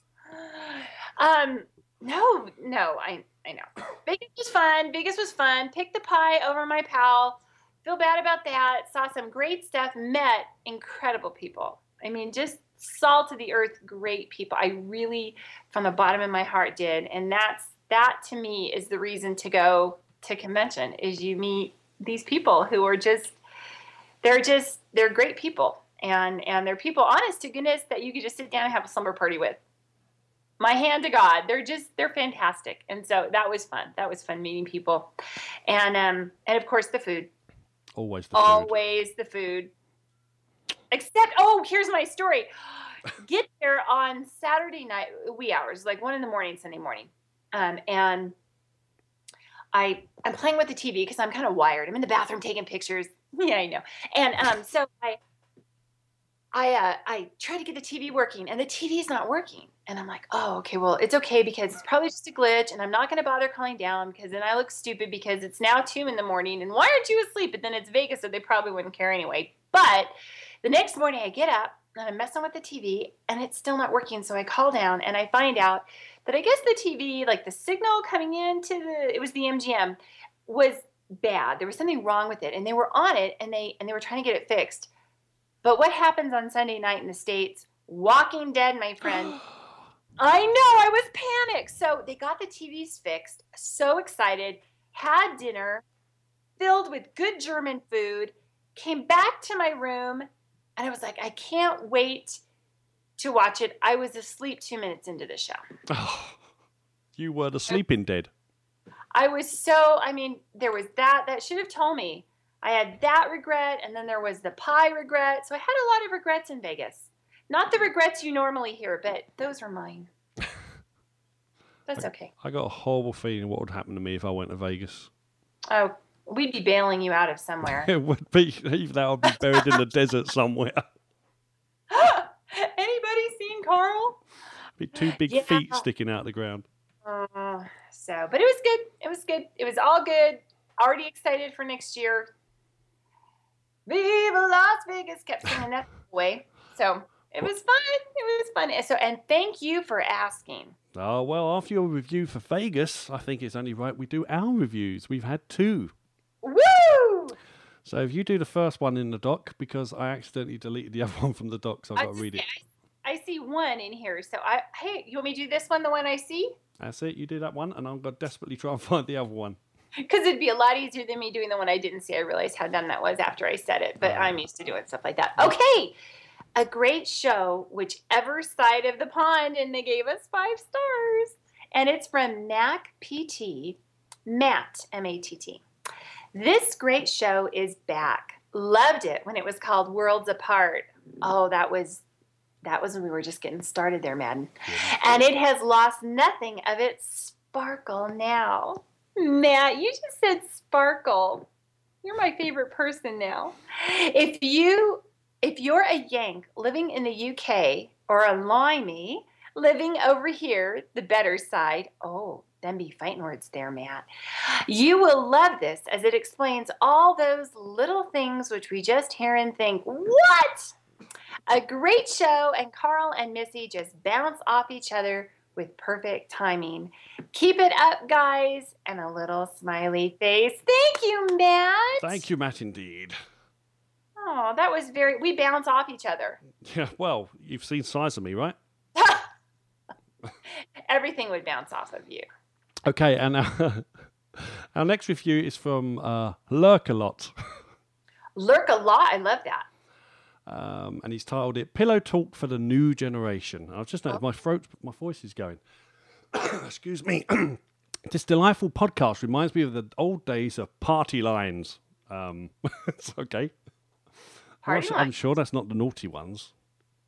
[SPEAKER 2] Um, no, no, I I know. Vegas was fun. Vegas was fun. Picked the pie over my pal. Feel bad about that. Saw some great stuff. Met incredible people. I mean, just salt of the earth, great people. I really, from the bottom of my heart, did, and that's that to me is the reason to go to convention. Is you meet these people who are just they're just they're great people and and they're people honest to goodness that you could just sit down and have a slumber party with. My hand to god they're just they're fantastic. And so that was fun. That was fun meeting people. And um and of course the food.
[SPEAKER 1] Always the food.
[SPEAKER 2] always the food. Except oh here's my story. Get there on saturday night wee hours like one in the morning sunday morning. Um, and i i'm playing with the tv because i'm kind of wired. I'm in the bathroom taking pictures. Yeah i know. And um, so i i uh, i try to get the tv working and the tv is not working. And i'm like oh okay well it's okay because it's probably just a glitch and i'm not going to bother calling down because then i look stupid because it's now two in the morning and why aren't you asleep? But then it's vegas so they probably wouldn't care anyway. But the next morning i get up and i'm messing with the tv and it's still not working. So i call down and i find out that i guess the tv like the signal coming into the it was the mgm was bad. There was something wrong with it and they were on it and they and they were trying to get it fixed but what happens on sunday night in the states walking dead my friend I know, I was panicked. So they got the TVs fixed, so excited, had dinner, filled with good German food, came back to my room, and I was like, I can't wait to watch it. I was asleep two minutes into the show.
[SPEAKER 1] Oh, you were the sleeping dead.
[SPEAKER 2] I was so, I mean, there was that, that should have told me. I had that regret, and then there was the pie regret. So I had a lot of regrets in Vegas. Not the regrets you normally hear, but those are mine. That's okay.
[SPEAKER 1] I got a horrible feeling what would happen to me if I went to Vegas.
[SPEAKER 2] Oh, we'd be bailing you out of somewhere.
[SPEAKER 1] It would be either that I'd be buried in the desert somewhere.
[SPEAKER 2] Anybody seen Carl?
[SPEAKER 1] Be two big
[SPEAKER 2] Yeah.
[SPEAKER 1] feet sticking out the ground.
[SPEAKER 2] Uh, so, but it was good. It was good. It was all good. Already excited for next year. Viva Las Vegas kept singing that way. So it was fun. It was fun. So, and thank you for asking.
[SPEAKER 1] Oh well, after your review for Vegas, I think it's only right we do our reviews. We've had two.
[SPEAKER 2] Woo!
[SPEAKER 1] So if you do the first one in the doc, because I accidentally deleted the other one from the doc, so I've
[SPEAKER 2] I
[SPEAKER 1] got to read it.
[SPEAKER 2] I see one in here. So I, hey, you want me to do this one, the one I see?
[SPEAKER 1] That's it. You do that one, and I'm going to desperately try and find the other one.
[SPEAKER 2] Because it'd be a lot easier than me doing the one I didn't see. I realized how dumb that was after I said it, but. I'm used to doing stuff like that. Okay. A great show, whichever side of the pond, and they gave us five stars. And it's from NAC PT, Matt, M A T T. This great show is back. Loved it when it was called Worlds Apart. Mm. Oh, that was that was when we were just getting started there, Madden. And it has lost nothing of its sparkle now. Matt, you just said sparkle. You're my favorite person now. If you if you're a Yank living in the UK or a Limey living over here, the better side, oh, then be fighting words there, Matt. You will love this as it explains all those little things which we just hear and think, what? A great show, and Carl and Missy just bounce off each other with perfect timing. Keep it up, guys, and a little smiley face. Thank you, Matt.
[SPEAKER 1] Thank you, Matt. Indeed.
[SPEAKER 2] Oh, that was very. We bounce off each other.
[SPEAKER 1] Yeah. Well, you've seen size of me, right?
[SPEAKER 2] everything would bounce off of you.
[SPEAKER 1] Okay, and our, our next review is from uh, Lurk a lot.
[SPEAKER 2] Lurk a lot. I love that.
[SPEAKER 1] Um, and he's titled it "Pillow Talk for the New Generation." I've just noticed my throat, my voice is going. Excuse me. this delightful podcast reminds me of the old days of party lines. Um, it's okay.
[SPEAKER 2] Party
[SPEAKER 1] I'm sure that's not the naughty ones.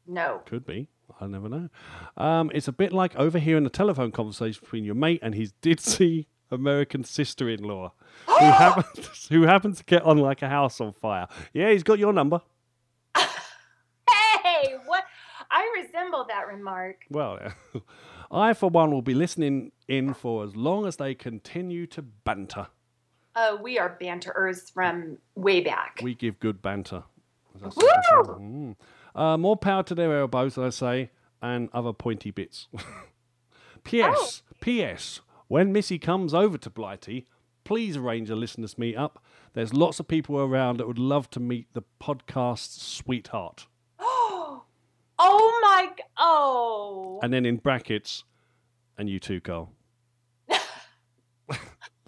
[SPEAKER 2] No.
[SPEAKER 1] Could be. I never know. Um, it's a bit like overhearing a telephone conversation between your mate and his ditzy American sister-in-law, who happens who happens to get on like a house on fire. Yeah, he's got your number.
[SPEAKER 2] Hey, what? That remark.
[SPEAKER 1] Well, I for one will be listening in for as long as they continue to banter.
[SPEAKER 2] Oh, we are banterers from way back.
[SPEAKER 1] We give good banter. as I said
[SPEAKER 2] Woo!
[SPEAKER 1] Mm. Uh, more power to their elbows, I say, and other pointy bits. P.S. P.S. When Missy comes over to Blighty, please arrange a listeners' meet up. There's lots of people around that would love to meet the podcast's sweetheart.
[SPEAKER 2] oh g- Oh,
[SPEAKER 1] And then in brackets, and you too, Carl.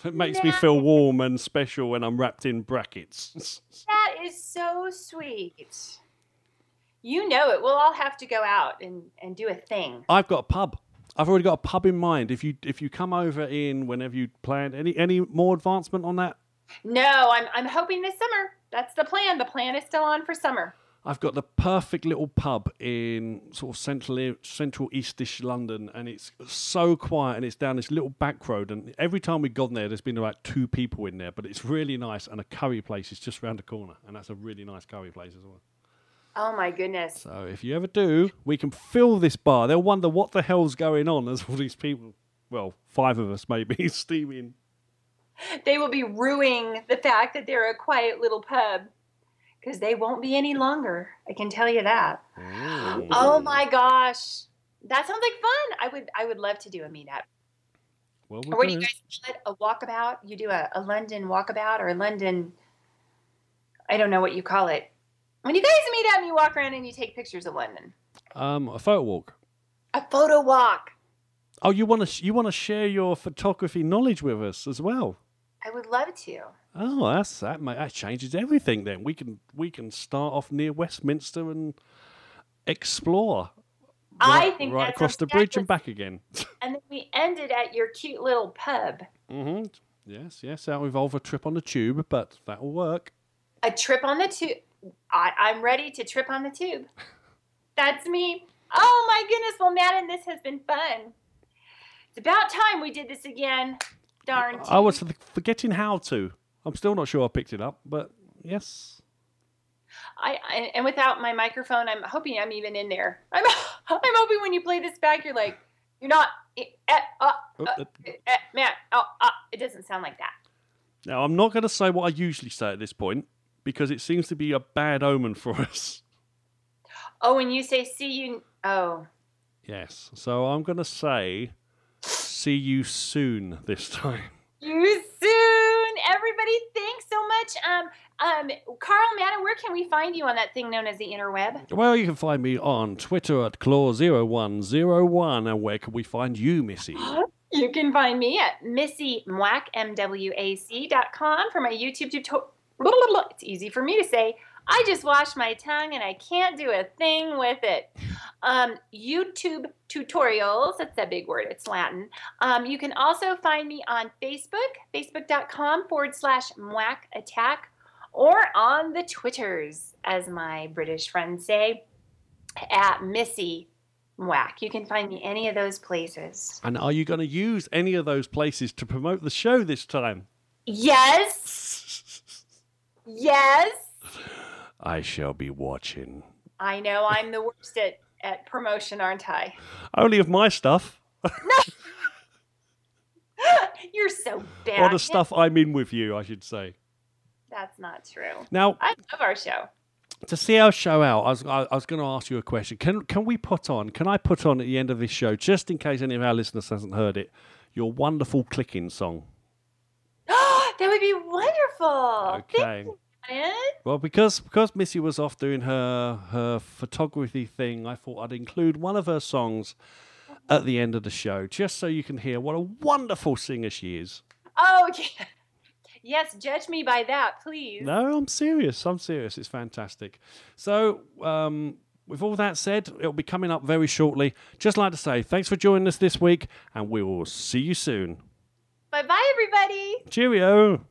[SPEAKER 1] it makes me feel warm and special when I'm wrapped in brackets.
[SPEAKER 2] that is so sweet. You know it. We'll all have to go out and, and do a thing.
[SPEAKER 1] I've got a pub. I've already got a pub in mind. If you if you come over in whenever you plan, any any more advancement on that?
[SPEAKER 2] No, I'm I'm hoping this summer. That's the plan. The plan is still on for summer.
[SPEAKER 1] I've got the perfect little pub in sort of central central eastish London, and it's so quiet, and it's down this little back road. And every time we've gone there, there's been about two people in there, but it's really nice. And a curry place is just round the corner, and that's a really nice curry place as well.
[SPEAKER 2] Oh my goodness.
[SPEAKER 1] So if you ever do, we can fill this bar. They'll wonder what the hell's going on as all these people, well, five of us maybe, steaming.
[SPEAKER 2] They will be ruining the fact that they're a quiet little pub because they won't be any longer. I can tell you that. Oh my gosh. That sounds like fun. I would I would love to do a meetup.
[SPEAKER 1] Well,
[SPEAKER 2] Or what do you guys call it? A walkabout? You do a, a London walkabout or a London I don't know what you call it. When you guys meet up and you walk around and you take pictures of London.
[SPEAKER 1] um, a photo walk.
[SPEAKER 2] A photo walk.
[SPEAKER 1] Oh, you want to you want to share your photography knowledge with us as well?
[SPEAKER 2] I would love to.
[SPEAKER 1] Oh, that's that. Mate, that changes everything. Then we can we can start off near Westminster and explore.
[SPEAKER 2] I
[SPEAKER 1] right-
[SPEAKER 2] think
[SPEAKER 1] right across the bridge and back again.
[SPEAKER 2] And then we ended at your cute little pub.
[SPEAKER 1] Mm-hmm. Yes, yes. That'll involve a trip on the tube, but that'll work.
[SPEAKER 2] A trip on the tube. I, I'm ready to trip on the tube. That's me. Oh my goodness. Well, Madden, this has been fun. It's about time we did this again. Darn.
[SPEAKER 1] I was forgetting how to. I'm still not sure I picked it up, but yes.
[SPEAKER 2] I, I and without my microphone, I'm hoping I'm even in there. I'm I'm hoping when you play this back, you're like, you're not. Eh, eh, uh,
[SPEAKER 1] Oh,
[SPEAKER 2] uh,
[SPEAKER 1] uh,
[SPEAKER 2] eh, eh, man, oh, uh, it doesn't sound like that.
[SPEAKER 1] Now, I'm not going to say what I usually say at this point because it seems to be a bad omen for us.
[SPEAKER 2] Oh, when you say see you, oh,
[SPEAKER 1] Yes. So I'm going to say, see you soon this time.
[SPEAKER 2] you soon, everybody. Thanks so much. Um, um, Carl, Madden, where can we find you on that thing known as the interweb?
[SPEAKER 1] Well, you can find me on Twitter at Claw0101. And where can we find you, Missy?
[SPEAKER 2] You can find me at Missy M-W-A-C dot com for my YouTube tutorial. It's easy for me to say. I just washed my tongue and I can't do a thing with it. Um, YouTube tutorials, that's a big word, it's Latin. Um, you can also find me on Facebook, facebook.com forward slash Mwac Attack, or on the Twitters, as my British friends say, at Missy Mwac. You can find me any of those places.
[SPEAKER 1] And are you going to use any of those places to promote the show this time?
[SPEAKER 2] Yes. Yes.
[SPEAKER 1] I shall be watching.
[SPEAKER 2] I know I'm the worst at, at promotion, aren't I?
[SPEAKER 1] Only of my stuff,
[SPEAKER 2] You're so bad.
[SPEAKER 1] or the stuff I'm in with you, I should say.
[SPEAKER 2] That's not true.
[SPEAKER 1] Now,
[SPEAKER 2] I love our show.
[SPEAKER 1] to see our show out, I was I, I was going to ask you a question. Can can we put on? Can I put on at the end of this show, just in case any of our listeners hasn't heard it, your wonderful clicking song?
[SPEAKER 2] that would be wonderful.
[SPEAKER 1] Okay. Well, because because Missy was off doing her her photography thing, I thought I'd include one of her songs at the end of the show, just so you can hear what a wonderful singer she is.
[SPEAKER 4] Oh, yeah. yes. Judge me by that, please.
[SPEAKER 1] No, I'm serious. I'm serious. It's fantastic. So, um, with all that said, it'll be coming up very shortly. Just like to say, thanks for joining us this week, and we will see you soon.
[SPEAKER 4] Bye bye, everybody.
[SPEAKER 1] Cheerio.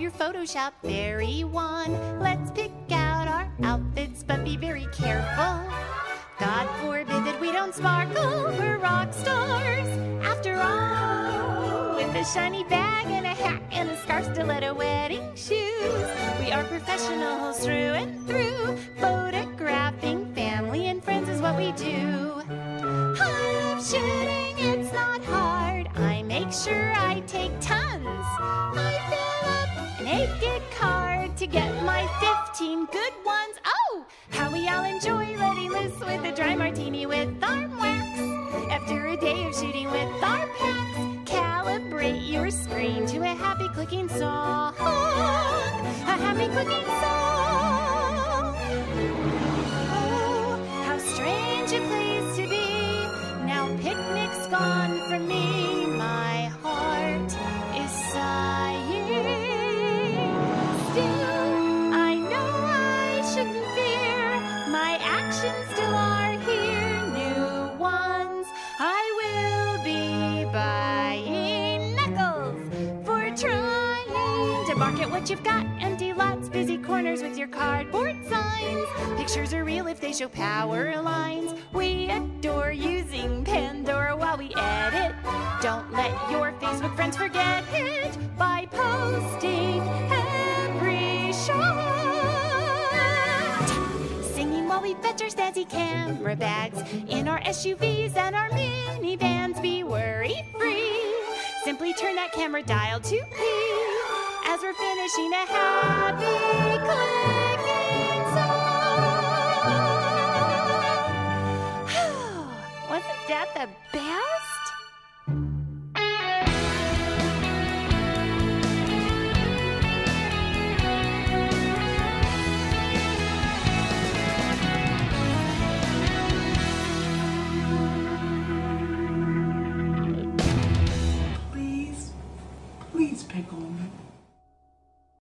[SPEAKER 2] Your Photoshop Fairy wand. Let's pick out our outfits, but be very careful. God forbid that we don't sparkle. We're rock stars, after all. With a shiny bag and a hat and a scarf, stiletto wedding shoes. We are professionals through and through. Photographing family and friends is what we do. I shooting, it's not hard. I make sure I take tons. I up an card to get my 15 good ones. Oh, how we all enjoy letting loose with a dry martini with arm wax. After a day of shooting with our packs, calibrate your screen to a happy clicking song. A happy clicking song. Oh, how strange a place to be. Now picnic's gone you've got. Empty lots, busy corners with your cardboard signs. Pictures are real if they show power lines. We adore using Pandora while we edit. Don't let your Facebook friends forget it by posting every shot. Singing while we fetch our snazzy camera bags in our SUVs and our minivans. Be worry free. Simply turn that camera dial to P as we're finishing a happy clicking song. Wasn't that the best?